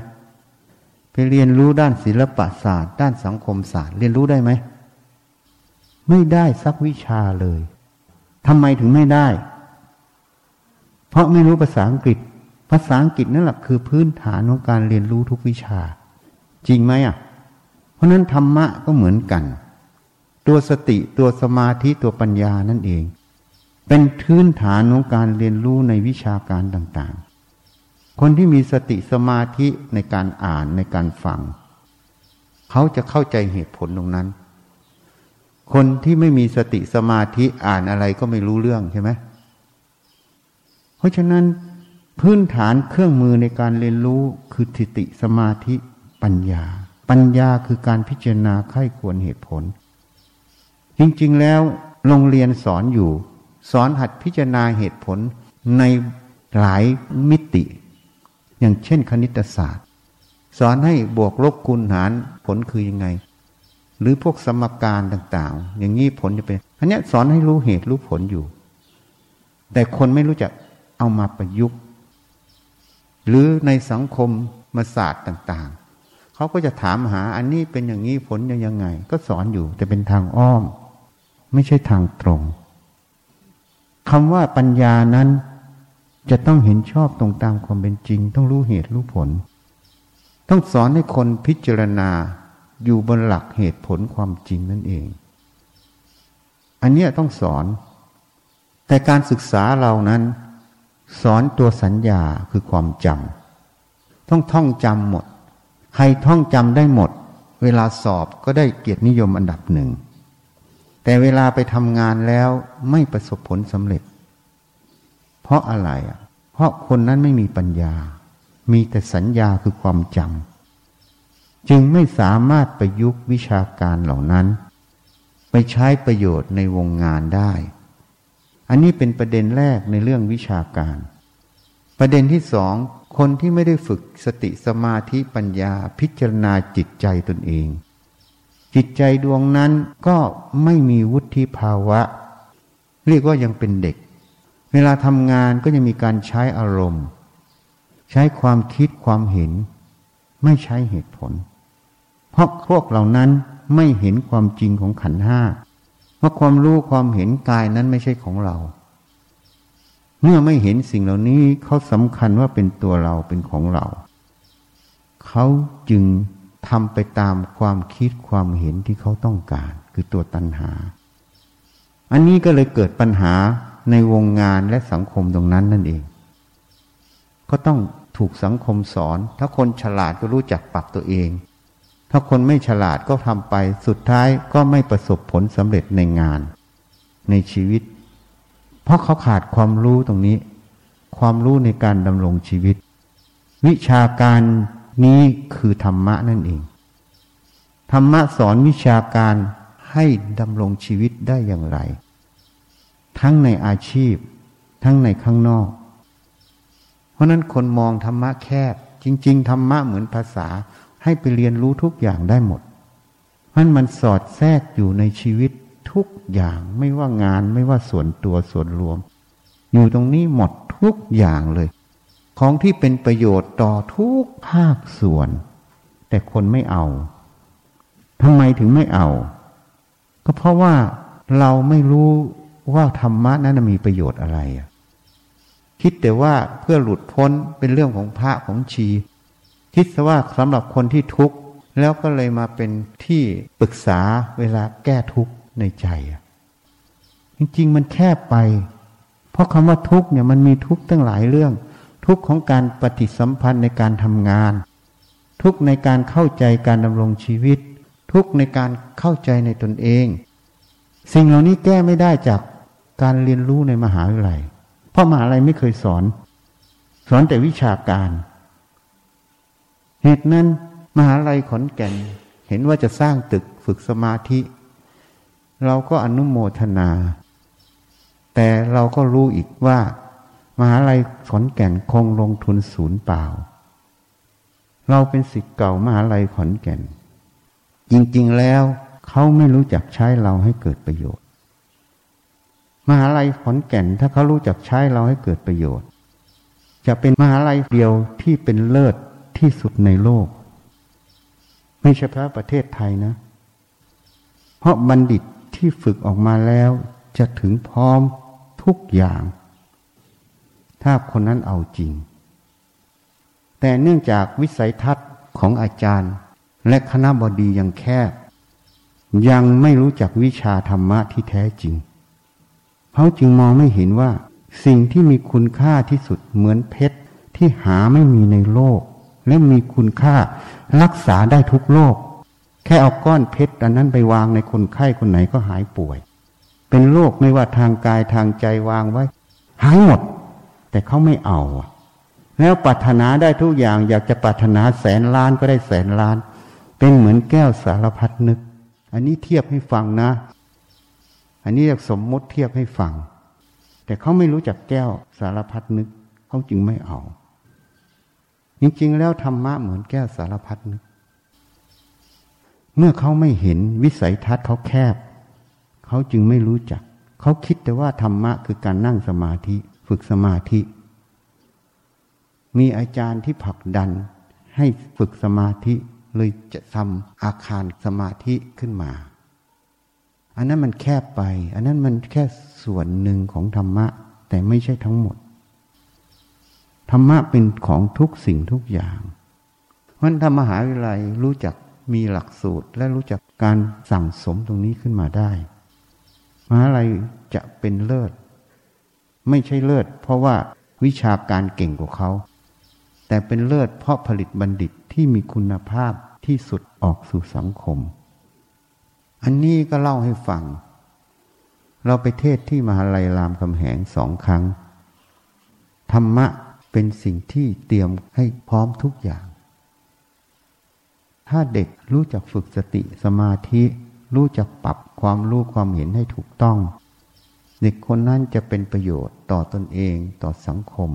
ไปเรียนรู้ด้านศิลปศาสตร์ ด้านสังคมศาสตร์ เรียนรู้ได้ไหม ไม่ได้สักวิชาเลยทำไมถึงไม่ได้ เพราะไม่รู้ภาษาอังกฤษ ภาษาอังกฤษนั่นแหละคือพื้นฐานของการเรียนรู้ทุกวิชา จริงไหมอะ เพราะนั้นธรรมะก็เหมือนกัน ตัวสติตัวสมาธิตัวปัญญานั่นเอง เป็นพื้นฐานของการเรียนรู้ในวิชาการต่างคนที่มีสติสมาธิในการอ่านในการฟัง เขาจะเข้าใจเหตุผลตรงนั้น คนที่ไม่มีสติสมาธิอ่านอะไรก็ไม่รู้เรื่องใช่ไหมเพราะฉะนั้นพื้นฐานเครื่องมือในการเรียนรู้คือสติสมาธิปัญญา ปัญญาคือการพิจารณาไข้ควรเหตุผล จริงๆแล้วโรงเรียนสอนอยู่ สอนหัดพิจารณาเหตุผลในหลายมิติ อย่างเช่นคณิตศาสตร์ สอนให้บวกลบคูณหารผลคือยังไง หรือพวกสมการต่าง ๆ อย่างนี้ผลจะเป็นอันนี้สอนให้รู้เหตุรู้ผลอยู่ แต่คนไม่รู้จักเอามาประยุกต์ หรือในสังคมมาศาสตร์ต่างๆ เขาก็จะถามหาอันนี้เป็นอย่างนี้ผลยังไง ก็สอนอยู่แต่เป็นทางอ้อม ไม่ใช่ทางตรงคำว่าปัญญานั้น จะต้องเห็นชอบตรงตามความเป็นจริง ต้องรู้เหตุรู้ผล ต้องสอนให้คนพิจารณาอยู่บนหลักเหตุผลความจริงนั่นเอง อันนี้ต้องสอน แต่การศึกษาเรานั้น สอนตัวสัญญาคือความจำต้องท่องจำหมดใครท่องจำได้หมด เวลาสอบก็ได้เกียรตินิยมอันดับหนึ่ง แต่เวลาไปทำงานแล้วไม่ประสบผลสำเร็จ เพราะอะไรอะ เพราะคนนั้นไม่มีปัญญา มีแต่สัญญาคือความจำจึงไม่สามารถประยุกต์วิชาการเหล่านั้น ไปใช้ประโยชน์ในวงงานได้ อันนี้เป็นประเด็นแรกในเรื่องวิชาการ ประเด็นที่สองคนที่ไม่ได้ฝึกสติสมาธิปัญญาพิจารณาจิตใจตนเอง จิตใจดวงนั้นก็ไม่มีวุฒิภาวะ เรียกว่ายังเป็นเด็ก เวลาทำงานก็จะมีการใช้อารมณ์ ใช้ความคิดความเห็น ไม่ใช้เหตุผล เพราะพวกเหล่านั้นไม่เห็นความจริงของขันห้าว่าความรู้ความเห็นกายนั้นไม่ใช่ของเรา เมื่อไม่เห็นสิ่งเหล่านี้เขาสำคัญว่าเป็นตัวเราเป็นของเรา เขาจึง ทำไปตามความคิดความเห็นที่เขาต้องการ คือตัวตัณหา อันนี้ก็เลยเกิดปัญหาในวงงานและสังคมตรงนั้นนั่นเอง ก็ต้องถูกสังคมสอน ถ้าคนฉลาดก็รู้จักปรับตัวเอง ถ้าคนไม่ฉลาดก็ทำไป สุดท้ายก็ไม่ประสบผลสำเร็จในงาน ในชีวิต เพราะเขาขาดความรู้ตรงนี้ ความรู้ในการดำรงชีวิต วิชาการ นี้คือธรรมะนั่นเอง ธรรมะสอนวิชาการให้ดำรงชีวิตได้อย่างไร ทั้งในอาชีพ ทั้งในข้างนอก เพราะนั้นคนมองธรรมะแคบ จริง ๆ ธรรมะเหมือนภาษาให้ไปเรียนรู้ทุกอย่างได้หมดเพราะมันสอดแทรกอยู่ในชีวิตทุกอย่างไม่ว่างานไม่ว่าส่วนตัวส่วนรวม อยู่ตรงนี้หมดทุกอย่างเลย ของที่เป็นประโยชน์ต่อทุกภาคส่วน แต่คนไม่เอาทำไมถึงไม่เอา ก็เพราะว่าเราไม่รู้ว่าธรรมะนั้นมีประโยชน์อะไร คิดแต่ว่าเพื่อหลุดพ้นเป็นเรื่องของพระของชี คิดว่าสำหรับคนที่ทุกข์แล้วก็เลยมาเป็นที่ปรึกษาเวลาแก้ทุกข์ในใจจริงๆมันแคบไป เพราะคำว่าทุกข์เนี่ยมันมีทุกข์ตั้งหลายเรื่อง ทุกของการปฏิสัมพันธ์ในการทำงาน ทุกในการเข้าใจการดำรงชีวิต ทุกในการเข้าใจในตนเอง สิ่งเหล่านี้แก้ไม่ได้จากการเรียนรู้ในมหาวิทยาลัย เพราะมหาวิทยาลัยไม่เคยสอน สอนแต่วิชาการ เหตุนั้นมหาวิทยาลัยขอนแก่นเห็นว่าจะสร้างตึกฝึกสมาธิ เราก็อนุโมทนา แต่เราก็รู้อีกว่า มหาลัยขอนแก่นคงลงทุนศูนย์เปล่า เราเป็นสิทธิ์เก่ามหาลัยขอนแก่น จริงๆแล้วเขาไม่รู้จักใช้เราให้เกิดประโยชน์ มหาลัยขอนแก่นถ้าเขารู้จักใช้เราให้เกิดประโยชน์ จะเป็นมหาลัยเดียวที่เป็นเลิศที่สุดในโลก ไม่เฉพาะประเทศไทยนะ เพราะบัณฑิตที่ฝึกออกมาแล้วจะถึงพร้อมทุกอย่าง ถ้าคนนั้นเอาจริง แต่เนื่องจากวิสัยทัศน์ของอาจารย์ และคณะบดียังแคบ ยังไม่รู้จักวิชาธรรมะที่แท้จริงเขาจึงมองไม่เห็นว่า สิ่งที่มีคุณค่าที่สุดเหมือนเพชรที่หาไม่มีในโลก และมีคุณค่ารักษาได้ทุกโลกแค่เอาก้อนเพชรอันนั้นไปวางในคนไข้คนไหนก็หายป่วย เป็นโรคไม่ว่าทางกายทางใจวางไว้ หายหมด แต่เขาไม่เอาแล้วปรารถนาได้ทุกอย่างอยากจะปรารถนาแสนล้านก็ได้แสนล้าน เป็นเหมือนแก้วสารพัดนึก อันนี้เทียบให้ฟังนะ อันนี้สมมติเทียบให้ฟัง แต่เขาไม่รู้จักแก้วสารพัดนึกเขาจึงไม่เอา จริงๆแล้วธรรมะเหมือนแก้วสารพัดนึก เมื่อเขาไม่เห็นวิสัยทัศน์เขาแคบ เขาจึงไม่รู้จัก เขาคิดแต่ว่าธรรมะคือการนั่งสมาธิ ฝึกสมาธิ มีอาจารย์ที่ผลักดันให้ฝึกสมาธิเลยจะทำอาคารสมาธิขึ้นมา อันนั้นมันแคบไป อันนั้นมันแค่ส่วนหนึ่งของธรรมะ แต่ไม่ใช่ทั้งหมด ธรรมะเป็นของทุกสิ่งทุกอย่างเพราะธรรมหาวิทยาลัยรู้จักมีหลักสูตร และรู้จักการสั่งสมตรงนี้ขึ้นมาได้ มหาลัยจะเป็นเลิศ ไม่ใช่เลิศ เพราะว่าวิชาการเก่งกว่าเขา แต่เป็นเลิศเพราะผลิตบัณฑิตที่มีคุณภาพที่สุดออกสู่สังคม อันนี้ก็เล่าให้ฟัง เราไปเทศที่มหาลัยรามคำแหงสองครั้ง ธรรมะเป็นสิ่งที่เตรียมให้พร้อมทุกอย่าง ถ้าเด็กรู้จักฝึกสติสมาธิ รู้จักปรับความรู้ความเห็นให้ถูกต้อง เด็กคนนั้นจะเป็นประโยชน์ต่อตอนเองต่อสังคม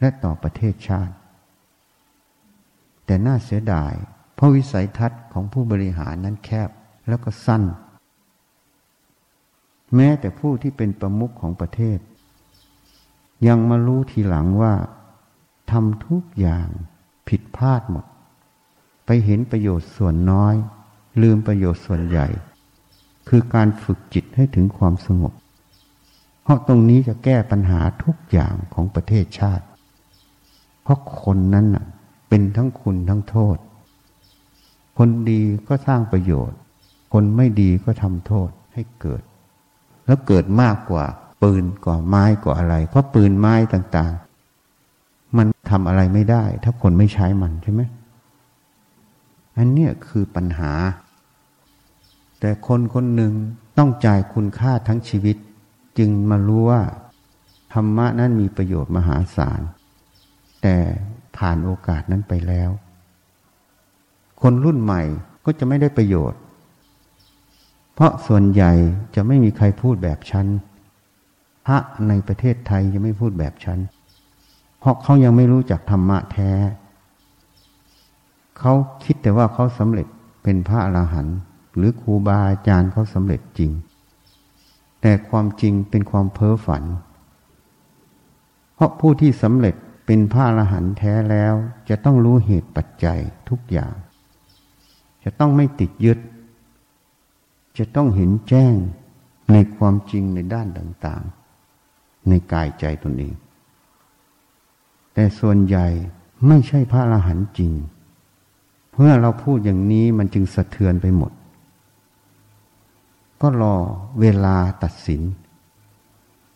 และต่อประเทศชาติ แต่น่าเสียดาย เพราะวิสัยทัศน์ของผู้บริหารนั้นแคบแล้วก็สั้น แม้แต่ผู้ที่เป็นประมุขของประเทศ ยังมารู้ทีหลังว่าทำทุกอย่างผิดพลาดหมด ไปเห็นประโยชน์ส่วนน้อย ลืมประโยชน์ส่วนใหญ่ คือการฝึกจิตให้ถึงความสงบ เพราะตรงนี้จะแก้ปัญหาทุกอย่างของประเทศชาติ เพราะคนนั้นเป็นทั้งคุณทั้งโทษ คนดีก็สร้างประโยชน์ คนไม่ดีก็ทำโทษให้เกิด แล้วเกิดมากกว่าปืนกว่าไม้กว่าอะไร เพราะปืนไม้ต่างๆ มันทำอะไรไม่ได้ ถ้าคนไม่ใช้มันใช่ไหมอันเนี้ยคือปัญหา แต่คนคนหนึ่งต้องจ่ายคุณค่าทั้งชีวิต จึงมารู้ว่า ธรรมะนั้นมีประโยชน์มหาศาล แต่ผ่านโอกาสนั้นไปแล้ว คนรุ่นใหม่ก็จะไม่ได้ประโยชน์ เพราะส่วนใหญ่จะไม่มีใครพูดแบบฉันพระในประเทศไทยจะไม่พูดแบบฉัน เพราะเขายังไม่รู้จักธรรมะแท้ เขาคิดแต่ว่าเขาสำเร็จเป็นพระอรหันต์หรือครูบาอาจารย์เขาสำเร็จจริง แต่ความจริงเป็นความเพ้อฝัน เพราะผู้ที่สำเร็จเป็นพระอรหันต์แท้แล้วจะต้องรู้เหตุปัจจัยทุกอย่าง จะต้องไม่ติดยึด จะต้องเห็นแจ้งในความจริงในด้านต่างๆ ในกายใจตนเอง แต่ส่วนใหญ่ไม่ใช่พระอรหันต์จริง เพื่อเราพูดอย่างนี้มันจึงสะเทือนไปหมด ก็รอเวลาตัดสิน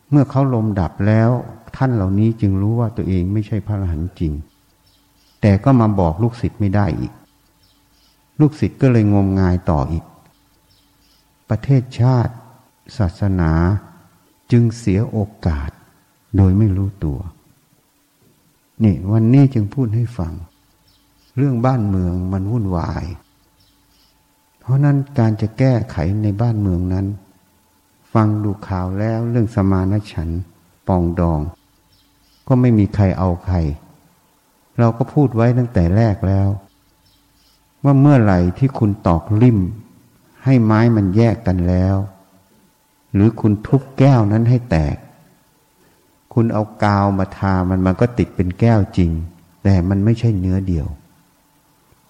เมื่อเขาลมดับแล้วท่านเหล่านี้จึงรู้ว่าตัวเองไม่ใช่พระอรหันต์จริง แต่ก็มาบอกลูกศิษย์ไม่ได้อีก ลูกศิษย์ก็เลยงมงายต่ออีก ประเทศชาติ ศาสนาจึงเสียโอกาส โดยไม่รู้ตัว นี่วันนี้จึงพูดให้ฟัง เรื่องบ้านเมืองมันวุ่นวาย เพราะนั้นการจะแก้ไขในบ้านเมืองนั้น ฟังดูข่าวแล้วเรื่องสมานฉันปองดอง ก็ไม่มีใครเอาใคร เราก็พูดไว้ตั้งแต่แรกแล้ว ว่าเมื่อไหร่ที่คุณตอกลิ่ม ให้ไม้มันแยกกันแล้ว หรือคุณทุบแก้วนั้นให้แตก คุณเอากาวมาทามันมันก็ติดเป็นแก้วจริง แต่มันไม่ใช่เนื้อเดียว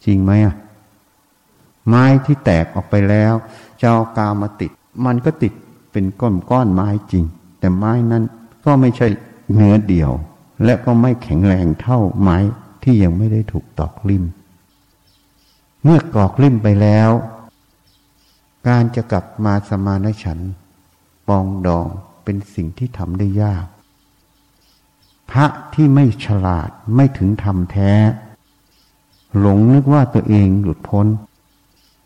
จริงไหมอะ ไม้ที่แตกออกไปแล้วจะเอากาวมาติด มันก็ติดเป็นก้อนก้อนไม้จริง แต่ไม้นั้นก็ไม่ใช่เนื้อเดียว และก็ไม่แข็งแรงเท่าไม้ที่ยังไม่ได้ถูกตอกลิ่ม เมื่อกอกลิ่มไปแล้ว การจะกลับมาสมานฉันปองดองเป็นสิ่งที่ทำได้ยาก พระที่ไม่ฉลาดไม่ถึงธรรมแท้ หลงนึกว่าตัวเองหลุดพ้น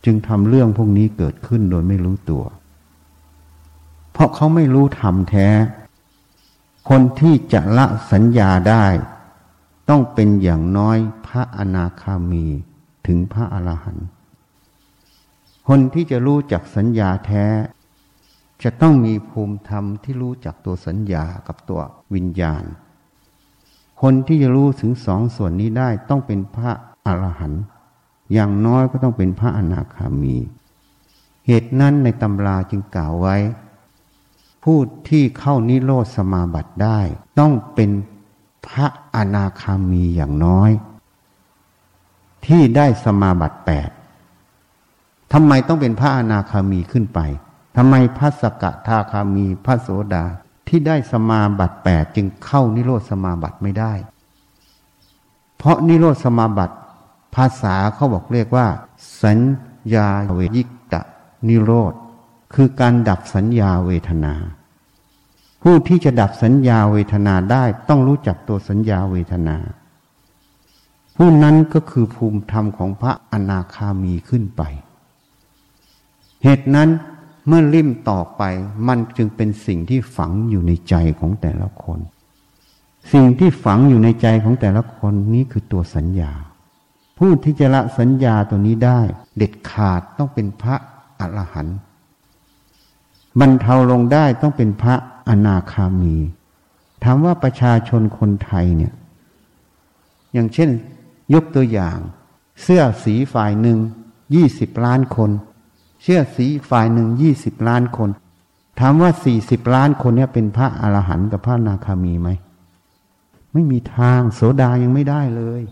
จึงทำเรื่องพวกนี้เกิดขึ้นโดยไม่รู้ตัว เพราะเขาไม่รู้ธรรมแท้ คนที่จะละสัญญาได้ ต้องเป็นอย่างน้อยพระอนาคามีถึงพระอรหันต์คนที่จะรู้จักสัญญาแท้ จะต้องมีภูมิธรรมที่รู้จักตัวสัญญากับตัววิญญาณ คนที่จะรู้ถึงสองส่วนนี้ได้ต้องเป็นพระอรหันต์ อย่างน้อยก็ต้องเป็นพระอนาคามี เหตุนั้นในตำราจึงกล่าวไว้ ผู้ที่เข้านิโรธสมาบัติได้ ต้องเป็นพระอนาคามีอย่างน้อย ที่ได้สมาบัติแปดทำไมต้องเป็นพระอนาคามีขึ้นไปทำไมพระสกทาคามีพระโสดาที่ได้สมาบัติแปดจึงเข้านิโรธสมาบัติไม่ได้ เพราะนิโรธสมาบัติ ภาษาเขาบอกเรียกว่า สัญญาเวยิกะนิโรธ คือการดับสัญญาเวทนา ผู้ที่จะดับสัญญาเวทนาได้ต้องรู้จักตัวสัญญาเวทนา ผู้นั้นก็คือภูมิธรรมของพระอนาคามีขึ้นไป เหตุนั้นเมื่อริมต่อไปมันจึงเป็นสิ่งที่ฝังอยู่ในใจของแต่ละคน สิ่งที่ฝังอยู่ในใจของแต่ละคนนี้คือตัวสัญญา ผู้ที่จะละสัญญาตัวนี้ได้ เด็ดขาดต้องเป็นพระอรหันต์บรรเทาลงได้ต้องเป็นพระอนาคามีถามว่าประชาชนคนไทยเนี่ย อย่างเช่น ยกตัวอย่าง เสื้อสีฝ่ายหนึ่งยี่สิบล้านคนเชื่อสีฝ่ายหนึ่งยี่สิบล้านคนถามว่าสี่สิบล้านคนเนี่ยเป็นพระอรหันต์กับพระนาคามีไหมไม่มีทางโสดายังไม่ได้เลย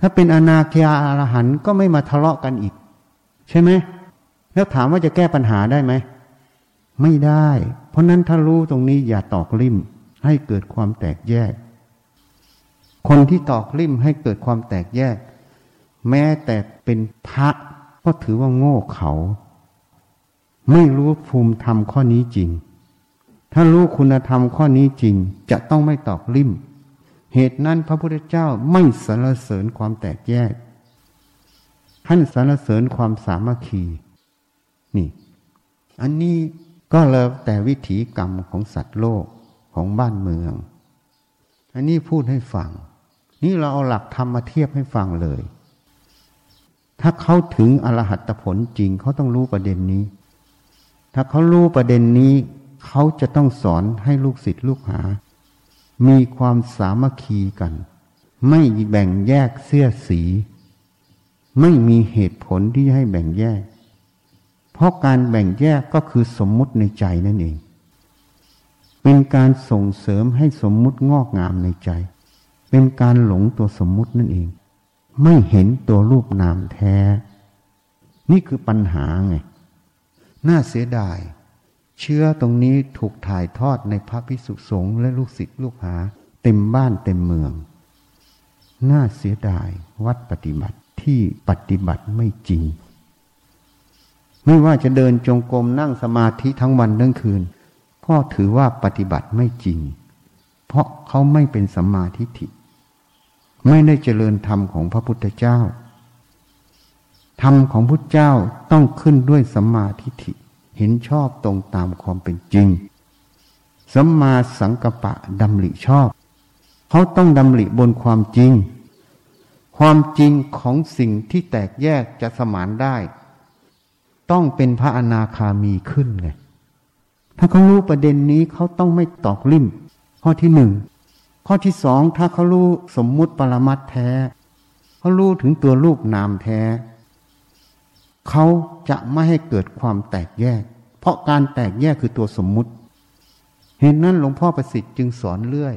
ถ้าเป็นอนาคาอารหันต์ก็ไม่มาทะเลาะกันอีก ใช่ไหมแล้วถามว่าจะแก้ปัญหาได้ไหม ไม่ได้ เพราะนั้นถ้ารู้ตรงนี้อย่าตอกลิ่ม ให้เกิดความแตกแยก คนที่ตอกลิ่มให้เกิดความแตกแยก แม้แต่เป็นพระก็ถือว่าโง่เขา ไม่รู้ภูมิธรรมข้อนี้จริง ถ้ารู้คุณธรรมข้อนี้จริง จะต้องไม่ตอกลิ่ม เหตุนั้นพระพุทธเจ้าไม่สรรเสริญความแตกแยก ท่านสรรเสริญความสามัคคี นี่ อันนี้ก็แล้วแต่วิถีกรรมของสัตว์โลกของบ้านเมือง อันนี้พูดให้ฟัง นี่เราเอาหลักธรรมมาเทียบให้ฟังเลย ถ้าเขาถึงอรหัตผลจริงเขาต้องรู้ประเด็นนี้ ถ้าเขารู้ประเด็นนี้ เขาจะต้องสอนให้ลูกศิษย์ลูกหา มีความสามัคคีกัน ไม่แบ่งแยกเสื้อสี ไม่มีเหตุผลที่ให้แบ่งแยก เพราะการแบ่งแยกก็คือสมมุติในใจนั่นเอง เป็นการส่งเสริมให้สมมุติงอกงามในใจ เป็นการหลงตัวสมมุตินั่นเอง ไม่เห็นตัวรูปนามแท้ นี่คือปัญหาไง น่าเสียดาย เชื้อตรงนี้ถูกถ่ายทอดในพระพิสุสงฆ์และลูกศิษย์ลูกหา เต็มบ้านเต็มเมือง น่าเสียดายวัดปฏิบัติที่ปฏิบัติไม่จริง ไม่ว่าจะเดินจงกรมนั่งสมาธิทั้งวันทั้งคืน ก็ถือว่าปฏิบัติไม่จริง เพราะเขาไม่เป็นสัมมาทิฏฐิ ไม่ได้เจริญธรรมของพระพุทธเจ้า ธรรมของพุทธเจ้าต้องขึ้นด้วยสัมมาทิฏฐิ เห็นชอบตรงตามความเป็นจริงสัมมาสังกปะดำริชอบ เขาต้องดำริบนความจริง ความจริงของสิ่งที่แตกแยกจะสมานได้ ต้องเป็นพระอนาคามีขึ้นไง ถ้าเขารู้ประเด็นนี้เขาต้องไม่ตอกลิ่ม ข้อที่หนึ่ง ข้อที่สองถ้าเขารู้สมมุติปรมัตแท้ เขารู้ถึงตัวรูปนามแท้ เขา จะไม่ให้เกิดความแตกแยก เพราะการแตกแยกคือตัวสมมุติ เห็นนั้นหลวงพ่อประสิทธิ์จึงสอนเรื่อย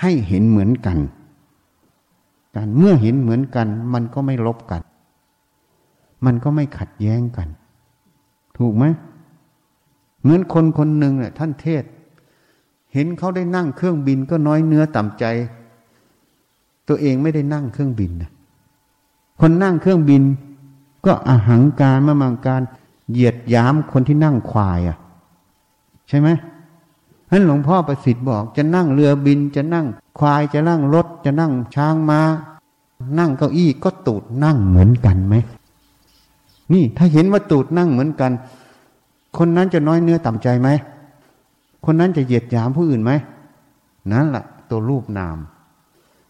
ให้เห็นเหมือนกันการเมื่อเห็นเหมือนกัน มันก็ไม่ลบกัน มันก็ไม่ขัดแย้งกัน ถูกไหมเหมือนคนคนหนึ่งเนี่ยท่านเทศ เห็นเขาได้นั่งเครื่องบินก็น้อยเนื้อต่ำใจ ตัวเองไม่ได้นั่งเครื่องบินนะคนนั่งเครื่องบิน ก็อาหังการมามังการเหยียดยามคนที่นั่งควายอะ ใช่ไหมนั้นหลวงพ่อประสิทธิ์บอกจะนั่งเรือบินจะนั่งควายจะนั่งรถ จะนั่งช้างมา้า นั่งเก้าอี้ก็ตูดนั่งเหมือนกันไหมนี่ถ้าเห็นว่าตูดนั่งเหมือนกัน คนนั้นจะน้อยเนื้อต่ำใจไหมคนนั้นจะเหยียดหยามผู้อื่นไหมนั่นแหละตัวรูปนาม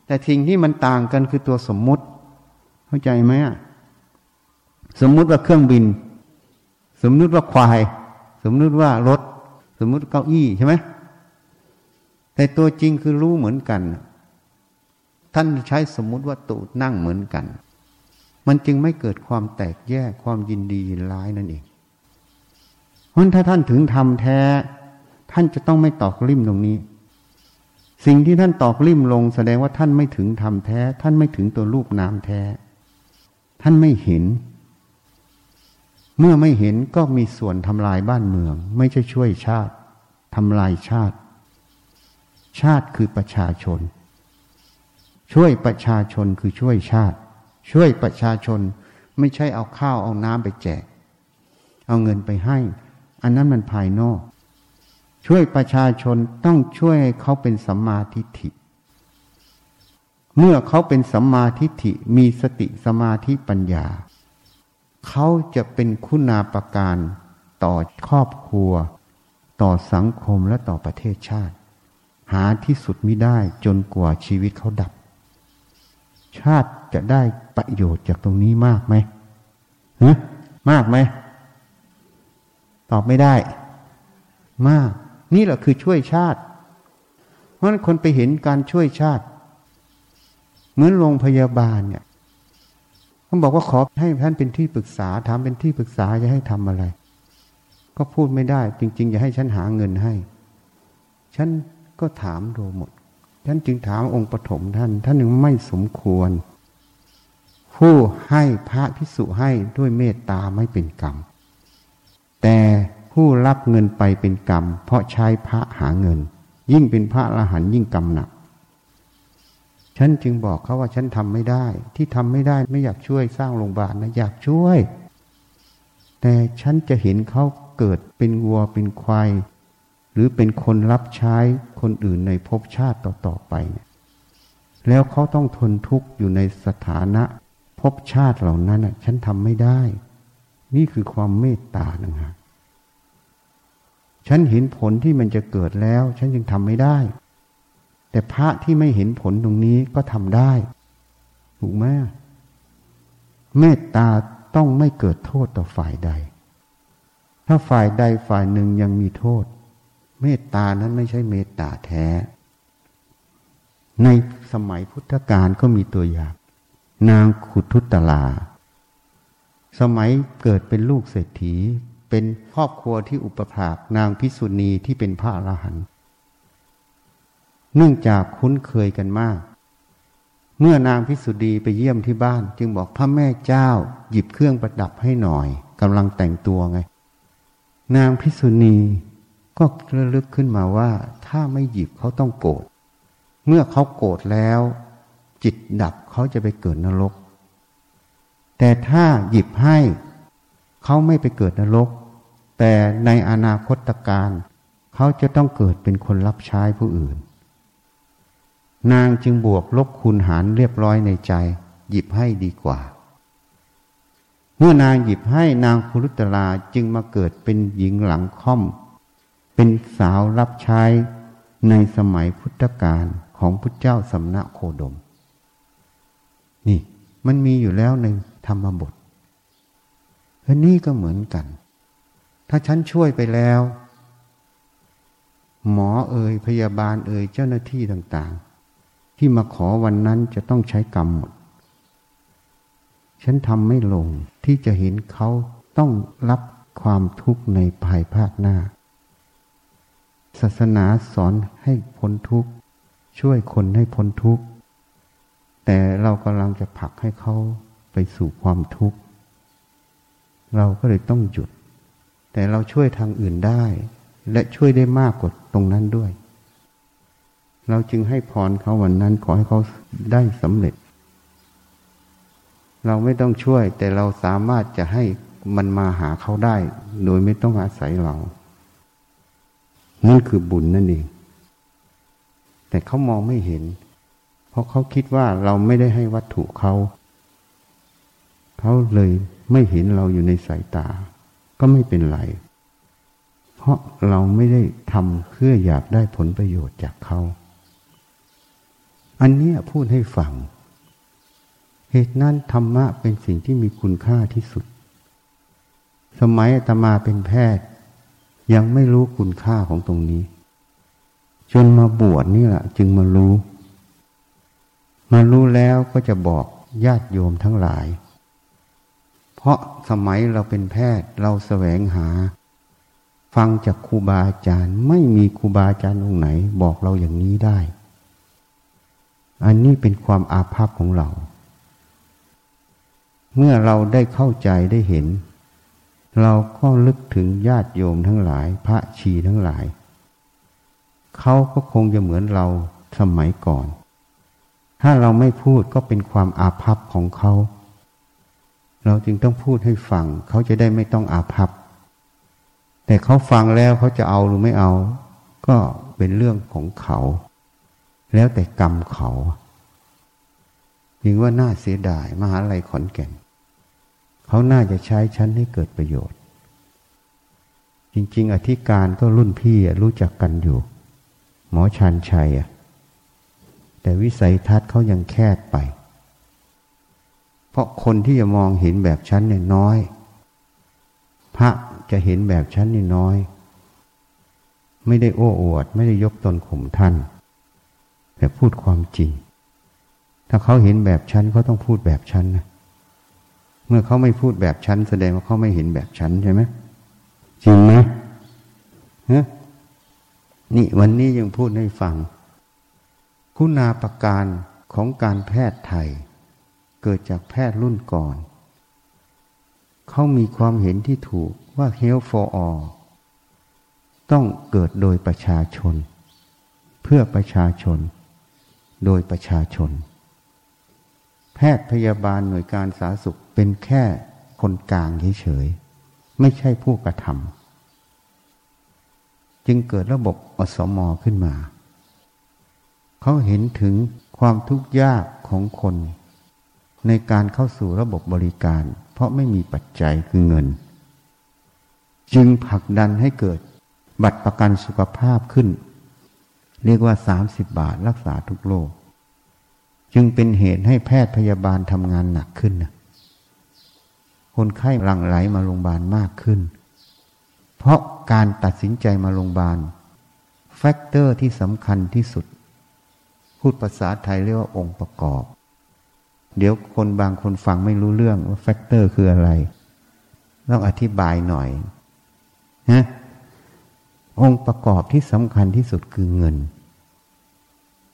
แต่ทิ้งที่มันต่างกันคือตัวสมมุติ เข้าใจไหม สมมุติว่าเครื่องบิน สมมุติว่าควาย สมมุติว่ารถ สมมุติเก้าอี้ใช่ไหมแต่ตัวจริงคือรู้เหมือนกัน ท่านใช้สมมุติว่าตูดนั่งเหมือนกัน มันจึงไม่เกิดความแตกแยกความยินดียินร้ายนั่นเองเพราะถ้าท่านถึงทำแท้ ท่านจะต้องไม่ตอกลิ่มตรงนี้ สิ่งที่ท่านตอกลิ่มลง แสดงว่าท่านไม่ถึงทำแท้ ท่านไม่ถึงตัวรูปนามแท้ ท่านไม่เห็น เมื่อไม่เห็นก็มีส่วนทำลายบ้านเมือง ไม่ใช่ช่วยชาติทำลายชาติ ชาติคือประชาชน ช่วยประชาชนคือช่วยชาติ ช่วยประชาชนไม่ใช่เอาข้าวเอาน้ำไปแจก เอาเงินไปให้ อันนั้นมันภายนอก ช่วยประชาชนต้องช่วยให้เขาเป็นสัมมาทิฏฐิ เมื่อเขาเป็นสัมมาทิฏฐิมีสติสมาธิปัญญา เขาจะเป็นคุณาประการต่อครอบครัว ต่อสังคมและต่อประเทศชาติ หาที่สุดมิได้จนกว่าชีวิตเขาดับ ชาติจะได้ประโยชน์จากตรงนี้มากไหมฮะมากไหม ตอบไม่ได้ มาก นี่แหละคือช่วยชาติ เพราะนั้นคนไปเห็นการช่วยชาติ เหมือนโรงพยาบาลเนี่ย เขาบอกว่าขอให้ท่านเป็นที่ปรึกษาทำเป็นที่ปรึกษาจะให้ทำอะไร ก็พูดไม่ได้ จริง ๆ อย่าให้ฉันหาเงินให้ ฉันก็ถามโดหมด ท่านจึงถามองค์ปฐมท่าน ท่านหนึ่งไม่สมควร ผู้ให้พระพิสุให้ด้วยเมตตาไม่เป็นกรรม แต่ผู้รับเงินไปเป็นกรรม เพราะใช้พระหาเงิน ยิ่งเป็นพระอรหันยิ่งกรรมหนัก ฉันจึงบอกเขาว่าฉันทำไม่ได้ ที่ทำไม่ได้ไม่อยากช่วยสร้างโรงพยาบาลนะอยากช่วย แต่ฉันจะเห็นเขาเกิดเป็นวัวเป็นควายหรือเป็นคนรับใช้คนอื่นในภพชาติต่อๆไปเนี่ยแล้วเขาต้องทนทุกข์อยู่ในสถานะภพชาติเหล่านั้นอะฉันทำไม่ได้ นี่คือความเมตตานะฮะฉันเห็นผลที่มันจะเกิดแล้ว ฉันยังทำไม่ได้ แต่พระที่ไม่เห็นผลตรงนี้ก็ทำได้ ถูกไหมเมตตาต้องไม่เกิดโทษต่อฝ่ายใด ถ้าฝ่ายใดฝ่ายหนึ่งยังมีโทษ เมตตานั้นไม่ใช่เมตตาแท้ ในสมัยพุทธกาลก็มีตัวอย่าง นางขุทุตลา สมัยเกิดเป็นลูกเศรษฐี เป็นครอบครัวที่อุปภาคนางพิสุณีที่เป็นพระอรหันต์ เนื่องจากคุ้นเคยกันมาก เมื่อนางพิสุณีไปเยี่ยมที่บ้าน จึงบอกพระแม่เจ้า หยิบเครื่องประดับให้หน่อยกำลังแต่งตัวไง นางพิสุณีก็ระลึกขึ้นมาว่า ถ้าไม่หยิบเขาต้องโกรธเมื่อเขาโกรธแล้ว จิตดับเขาจะไปเกิดนรก แต่ถ้าหยิบให้ เขาไม่ไปเกิดนรก แต่ในอนาคตการเขาจะต้องเกิดเป็นคนรับใช้ผู้อื่น นางจึงบวกลบคูณหารเรียบร้อยในใจ หยิบให้ดีกว่า เมื่อนางหยิบให้นางคุรุตลาจึงมาเกิดเป็นหญิงหลังค่อม เป็นสาวรับใช้ในสมัยพุทธกาลของพุทธเจ้าสำนักโคดม นี่มันมีอยู่แล้วในธรรมบทอันนี้ก็เหมือนกัน ถ้าฉันช่วยไปแล้ว หมอเอ่ยพยาบาลเอ่ยเจ้าหน้าที่ต่างๆ ที่มาขอวันนั้นจะต้องใช้กรรมหมด ฉันทำไม่ลงที่จะเห็นเขาต้องรับความทุกข์ในภายภาคหน้า ศาสนาสอนให้พ้นทุกข์ ช่วยคนให้พ้นทุกข์ แต่เรากำลังจะผลักให้เขาไปสู่ความทุกข์ เราก็เลยต้องหยุด แต่เราช่วยทางอื่นได้ และช่วยได้มากกว่าตรงนั้นด้วย เราจึงให้พรเขาวันนั้นขอให้เขาได้สำเร็จ เราไม่ต้องช่วย แต่เราสามารถจะให้มันมาหาเขาได้ โดยไม่ต้องอาศัยเรา นั่นคือบุญนั่นเอง แต่เขามองไม่เห็น เพราะเขาคิดว่าเราไม่ได้ให้วัตถุเขา เขาเลยไม่เห็นเราอยู่ในสายตา ก็ไม่เป็นไร เพราะเราไม่ได้ทำเพื่ออยากได้ผลประโยชน์จากเขา อันนี้พูดให้ฟัง เหตุนั้นธรรมะเป็นสิ่งที่มีคุณค่าที่สุด สมัยอาตมาเป็นแพทย์ ยังไม่รู้คุณค่าของตรงนี้ จนมาบวชนี่แหละจึงมารู้ มารู้แล้วก็จะบอกญาติโยมทั้งหลาย เพราะสมัยเราเป็นแพทย์เราแสวงหา ฟังจากครูบาอาจารย์ ไม่มีครูบาอาจารย์องค์ไหน บอกเราอย่างนี้ได้ อันนี้เป็นความอาภัพของเรา เมื่อเราได้เข้าใจได้เห็น เราก็ลึกถึงญาติโยมทั้งหลาย พระชีทั้งหลาย เขาก็คงจะเหมือนเราสมัยก่อน ถ้าเราไม่พูดก็เป็นความอาภัพของเขา เราจึงต้องพูดให้ฟัง เขาจะได้ไม่ต้องอาภัพ แต่เขาฟังแล้วเขาจะเอาหรือไม่เอา ก็เป็นเรื่องของเขา แล้วแต่กรรมเขายิงว่าน่าเสียดายมหาลัยขอนแก่น เขาน่าจะใช้ฉันให้เกิดประโยชน์ จริง ๆ อธิการก็รุ่นพี่รู้จักกันอยู่ หมอชันชัยแต่วิสัยทัศน์เขายังแคบไป เพราะคนที่จะมองเห็นแบบฉันเนี่ยน้อย พระจะเห็นแบบฉันนี่น้อย ไม่ได้โอ้อวด ไม่ได้ยกตนข่มท่าน แต่พูดความจริง ถ้าเขาเห็นแบบฉันเขาต้องพูดแบบฉันนะเมื่อเขาไม่พูดแบบฉันแสดงว่าเขาไม่เห็นแบบฉันใช่ไหมจริงไหมฮะนี่วันนี้ยังพูดให้ฟัง คุณาประการของการแพทย์ไทย เกิดจากแพทย์รุ่นก่อน เขามีความเห็นที่ถูกว่า health for all ต้องเกิดโดยประชาชน เพื่อประชาชน โดยประชาชน แพทย์พยาบาลหน่วยการสาธารณสุขเป็นแค่คนกลางเฉยๆไม่ใช่ผู้กระทำจึงเกิดระบบอสมอขึ้นมา เขาเห็นถึงความทุกข์ยากของคน ในการเข้าสู่ระบบบริการ เพราะไม่มีปัจจัยคือเงิน จึงผลักดันให้เกิดบัตรประกันสุขภาพขึ้น เรียกว่า 30 บาทรักษาทุกโรคจึงเป็นเหตุให้แพทย์พยาบาลทำงานหนักขึ้นนะคนไข้หลั่งไหลมาโรงพยาบาลมากขึ้น เพราะการตัดสินใจมาโรงพยาบาล factor ที่สำคัญที่สุด พูดภาษาไทยเรียกว่าองค์ประกอบ เดี๋ยวคนบางคนฟังไม่รู้เรื่องว่า factor คืออะไร ต้องอธิบายหน่อยนะองค์ประกอบที่สำคัญที่สุดคือเงิน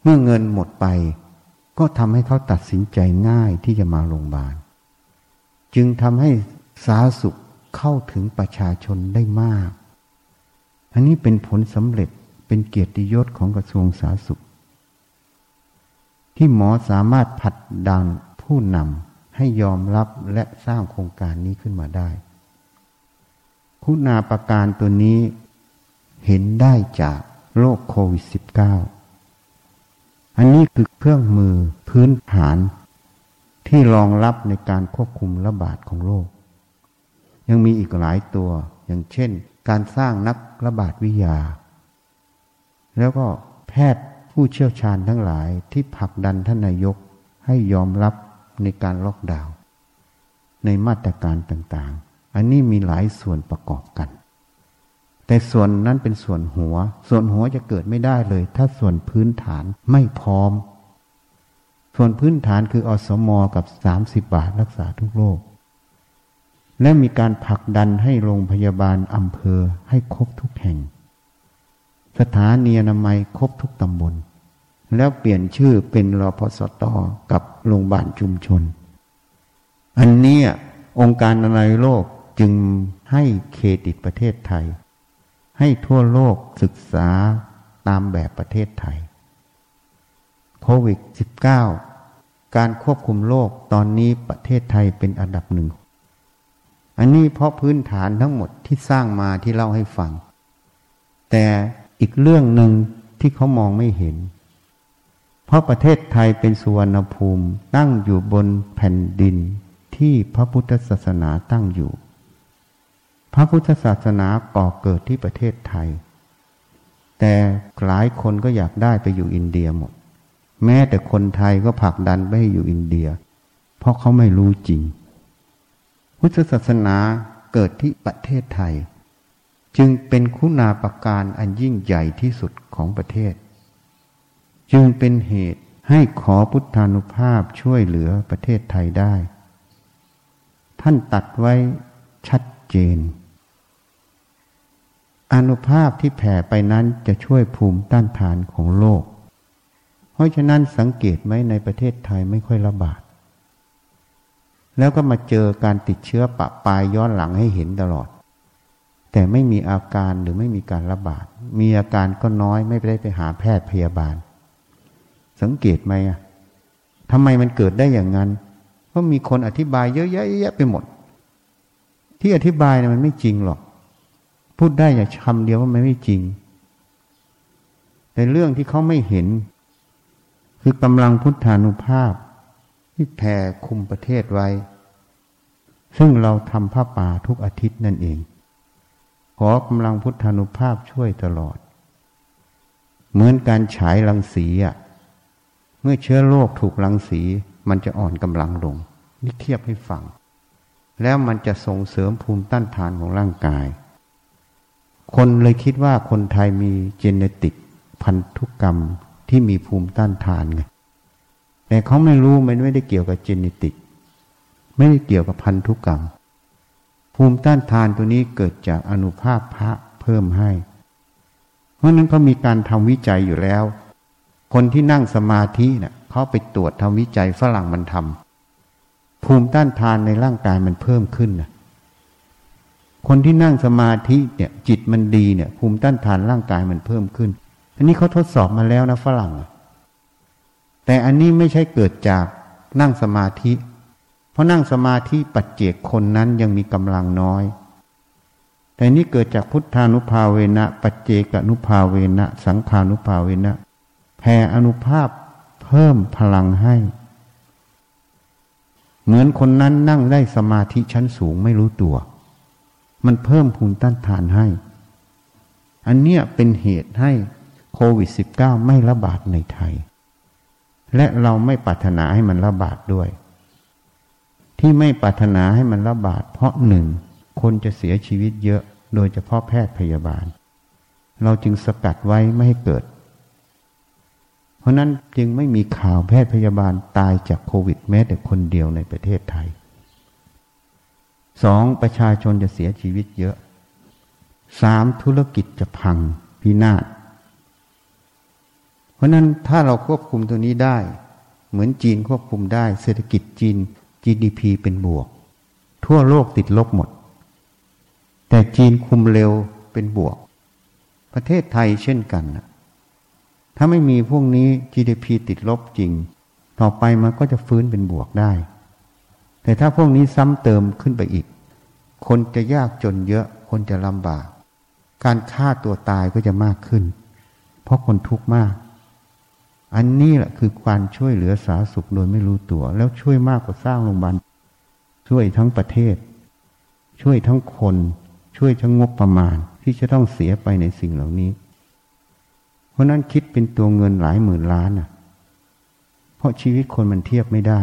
เมื่อเงินหมดไป ก็ทำให้เขาตัดสินใจง่ายที่จะมาโรงพยาบาล จึงทำให้สาธารณสุขเข้าถึงประชาชนได้มาก อันนี้เป็นผลสำเร็จเป็นเกียรติยศของกระทรวงสาธารณสุข ที่หมอสามารถผัดดันผู้นำให้ยอมรับและสร้างโครงการนี้ขึ้นมาได้คุณาประการตัวนี้เห็นได้จากโรคโควิด -19 อันนี้คือเครื่องมือพื้นฐานที่รองรับในการควบคุมระบาดของโรค ยังมีอีกหลายตัว อย่างเช่น การสร้างนักระบาดวิทยา แล้วก็แพทย์ผู้เชี่ยวชาญทั้งหลายที่ผลักดันท่านนายกให้ยอมรับในการล็อกดาวน์ในมาตรการต่างๆ อันนี้มีหลายส่วนประกอบกัน แต่ส่วนนั้นเป็นส่วนหัว ส่วนหัวจะเกิดไม่ได้เลย ถ้าส่วนพื้นฐานไม่พร้อม ส่วนพื้นฐานคืออสมอกับสามสิบบาทรักษาทุกโรคและมีการผลักดันให้โรงพยาบาลอำเภอให้ครบทุกแห่ง สถานีอนามัยครบทุกตำบล แล้วเปลี่ยนชื่อเป็นรอพสตกับโรงพยาบาลชุมชน อันนี้องค์การอนามัยโลกจึงให้เครดิตประเทศไทย ให้ทั่วโลกศึกษาตามแบบประเทศไทยโควิด -19 การควบคุมโรคตอนนี้ประเทศไทยเป็นอันดับหนึ่ง อันนี้เพราะพื้นฐานทั้งหมดที่สร้างมาที่เล่าให้ฟัง แต่อีกเรื่องหนึ่งที่เขามองไม่เห็น เพราะประเทศไทยเป็นสุวรรณภูมิตั้งอยู่บนแผ่นดินที่พระพุทธศาสนาตั้งอยู่ พระพุทธศาสนาก่อเกิดที่ประเทศไทย แต่หลายคนก็อยากได้ไปอยู่อินเดียหมด แม้แต่คนไทยก็ผลักดันไปให้อยู่อินเดีย เพราะเขาไม่รู้จริง พุทธศาสนาเกิดที่ประเทศไทย จึงเป็นคุณาประการอันยิ่งใหญ่ที่สุดของประเทศ จึงเป็นเหตุให้ขอพุทธานุภาพช่วยเหลือประเทศไทยได้ ท่านตัดไว้ชัดเจน อนุภาพที่แผ่ไปนั้นจะช่วยภูมิต้านทานของโลก เพราะฉะนั้นสังเกตไหมในประเทศไทยไม่ค่อยระบาด แล้วก็มาเจอการติดเชื้อปะปายย้อนหลังให้เห็นตลอด แต่ไม่มีอาการหรือไม่มีการระบาด มีอาการก็น้อยไม่ได้ไปหาแพทย์พยาบาล สังเกตไหมอะทำไมมันเกิดได้อย่างนั้น เพราะมีคนอธิบายเยอะแยะไปหมด ที่อธิบายนะมันไม่จริงหรอก พูดได้อย่าคำเดียวว่ามันไม่จริง แต่เรื่องที่เขาไม่เห็น คือกำลังพุทธานุภาพ ที่แผ่คุมประเทศไว้ ซึ่งเราทำผ้าป่าทุกอาทิตย์นั่นเอง ขอกำลังพุทธานุภาพช่วยตลอด เหมือนการฉายรังสีอะ เมื่อเชื้อโรคถูกรังสีมันจะอ่อนกำลังลง นี่เทียบให้ฟัง แล้วมันจะส่งเสริมภูมิต้านทานของร่างกาย คนเลยคิดว่าคนไทยมีเจเนติกพันธุกรรมที่มีภูมิต้านทานไง แต่เขาไม่รู้มันไม่ได้เกี่ยวกับเจเนติก ไม่ได้เกี่ยวกับพันธุกรรม ภูมิต้านทานตัวนี้เกิดจากอนุภาพพระเพิ่มให้ เพราะนั้นเขามีการทำวิจัยอยู่แล้ว คนที่นั่งสมาธิเนะ่ยเขาไปตรวจทำวิจัยฝรั่งมันทำภูมิต้านทานในร่างกายมันเพิ่มขึ้นนะ คนที่นั่งสมาธิเนี่ยจิตมันดีเนี่ยภูมิต้านทานร่างกายมันเพิ่มขึ้น อันนี้เขาทดสอบมาแล้วนะฝรั่ง แต่อันนี้ไม่ใช่เกิดจากนั่งสมาธิ เพราะนั่งสมาธิปัจเจกคนนั้นยังมีกำลังน้อย แต่นี่เกิดจากพุทธานุภาเวนะ ปัจเจกนุภาเวนะ สังขานุภาเวนะแผ่อนุภาพเพิ่มพลังให้ เหมือนคนนั้นนั่งได้สมาธิชั้นสูงไม่รู้ตัว มันเพิ่มภูมิต้านทานให้ อันเนี้ยเป็นเหตุให้โควิด -19 ไม่ระบาดในไทย และเราไม่ปรารถนาให้มันระบาดด้วย ที่ไม่ปรารถนาให้มันระบาด เพราะหนึ่งคนจะเสียชีวิตเยอะโดยเฉพาะแพทย์พยาบาล เราจึงสกัดไว้ไม่ให้เกิด เพราะนั้นจึงไม่มีข่าวแพทย์พยาบาลตายจากโควิดแม้แต่คนเดียวในประเทศไทย สองประชาชนจะเสียชีวิตเยอะสามธุรกิจจะพังพินาศเพราะนั้นถ้าเราควบคุมตัวนี้ได้ เหมือนจีนควบคุมได้ เศรษฐกิจจีน GDP เป็นบวก ทั่วโลกติดลบหมด แต่จีนคุมเร็วเป็นบวก ประเทศไทยเช่นกัน ถ้าไม่มีพวกนี้ GDP ติดลบจริง ต่อไปมันก็จะฟื้นเป็นบวกได้ แต่ถ้าพวกนี้ซ้ำเติมขึ้นไปอีก คนจะยากจนเยอะ คนจะลำบาก การฆ่าตัวตายก็จะมากขึ้น เพราะคนทุกข์มาก อันนี้แหละคือการช่วยเหลือสาธารณสุขโดยไม่รู้ตัว แล้วช่วยมากกว่าสร้างโรงพยาบาลช่วยทั้งประเทศ ช่วยทั้งคน ช่วยทั้งงบประมาณที่จะต้องเสียไปในสิ่งเหล่านี้ เพราะนั้นคิดเป็นตัวเงินหลายหมื่นล้านอะ เพราะชีวิตคนมันเทียบไม่ได้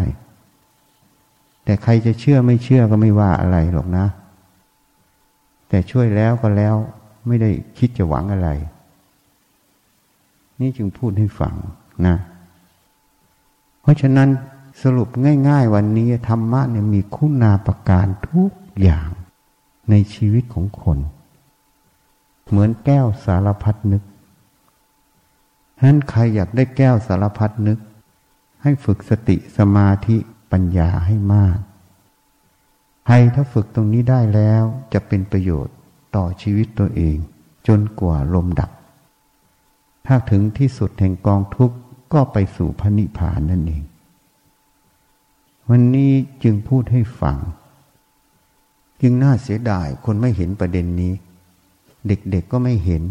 แต่ใครจะเชื่อไม่เชื่อก็ไม่ว่าอะไรหรอกนะ แต่ช่วยแล้วก็แล้วไม่ได้คิดจะหวังอะไร นี่จึงพูดให้ฟังนะ เพราะฉะนั้นสรุปง่าย ๆ วันนี้ธรรมะเนี่ยมีคุณาประการทุกอย่างในชีวิตของคน เหมือนแก้วสารพัดนึกฉะนั้นใครอยากได้แก้วสารพัดนึก ให้ฝึกสติสมาธิ ปัญญาให้มากใครถ้าฝึกตรงนี้ได้แล้วจะเป็นประโยชน์ต่อชีวิตตัวเอง จนกว่าลมดับ ถ้าถึงที่สุดแห่งกองทุกข์ก็ไปสู่พระนิพพานนั่นเอง วันนี้จึงพูดให้ฟัง จึงน่าเสียดายคนไม่เห็นประเด็นนี้ เด็กๆก็ไม่เห็น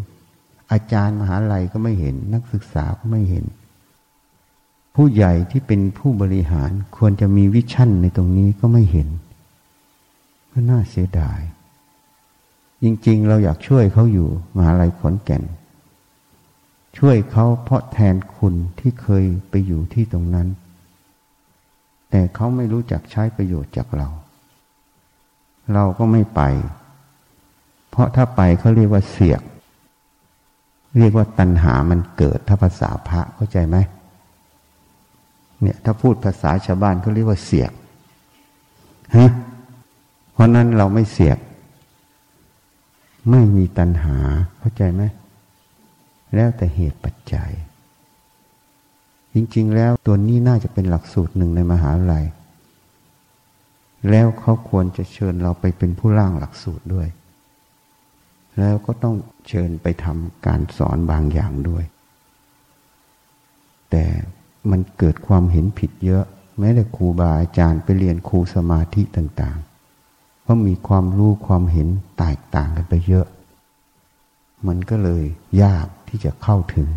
อาจารย์มหาลัยก็ไม่เห็น นักศึกษาก็ไม่เห็น ผู้ใหญ่ที่เป็นผู้บริหารควรจะมีวิชั่นในตรงนี้ก็ไม่เห็น ก็น่าเสียดาย จริง ๆ เราอยากช่วยเขาอยู่มหาลัยขอนแก่น ช่วยเขาเพราะแทนคุณที่เคยไปอยู่ที่ตรงนั้น แต่เขาไม่รู้จักใช้ประโยชน์จากเรา เราก็ไม่ไป เพราะถ้าไปเขาเรียกว่าเสียก เรียกว่าตัณหามันเกิดถ้าภาษาพระเข้าใจไหม เนี่ยถ้าพูดภาษาชาวบ้านเขาเรียกว่าเสียกฮะเพราะนั้นเราไม่เสียก ไม่มีตัณหาเข้าใจไหมแล้วแต่เหตุปัจจัย จริง ๆ แล้วตัวนี้น่าจะเป็นหลักสูตรหนึ่งในมหาวิทยาลัย แล้วเขาควรจะเชิญเราไปเป็นผู้ร่างหลักสูตรด้วย แล้วก็ต้องเชิญไปทำการสอนบางอย่างด้วย แต่ มันเกิดความเห็นผิดเยอะ แม้แต่ครูบาอาจารย์ไปเรียนครูสมาธิต่างๆ เพราะมีความรู้ความเห็นแตกต่างกันไปเยอะ มันก็เลยยากที่จะเข้าถึง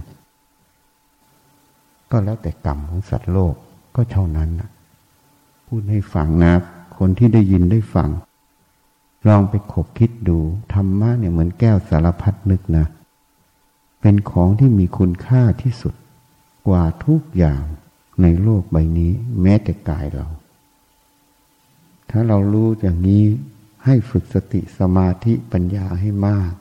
ก็แล้วแต่กรรมของสัตว์โลกก็เท่านั้นนะพูดให้ฟังนะคนที่ได้ยินได้ฟัง ลองไปขบคิดดู ธรรมะเนี่ยเหมือนแก้วสารพัดนึกนะ เป็นของที่มีคุณค่าที่สุด กว่าทุกอย่างในโลกใบนี้ แม้แต่กายเรา ถ้าเรารู้อย่างนี้ให้ฝึกสติสมาธิปัญญาให้มาก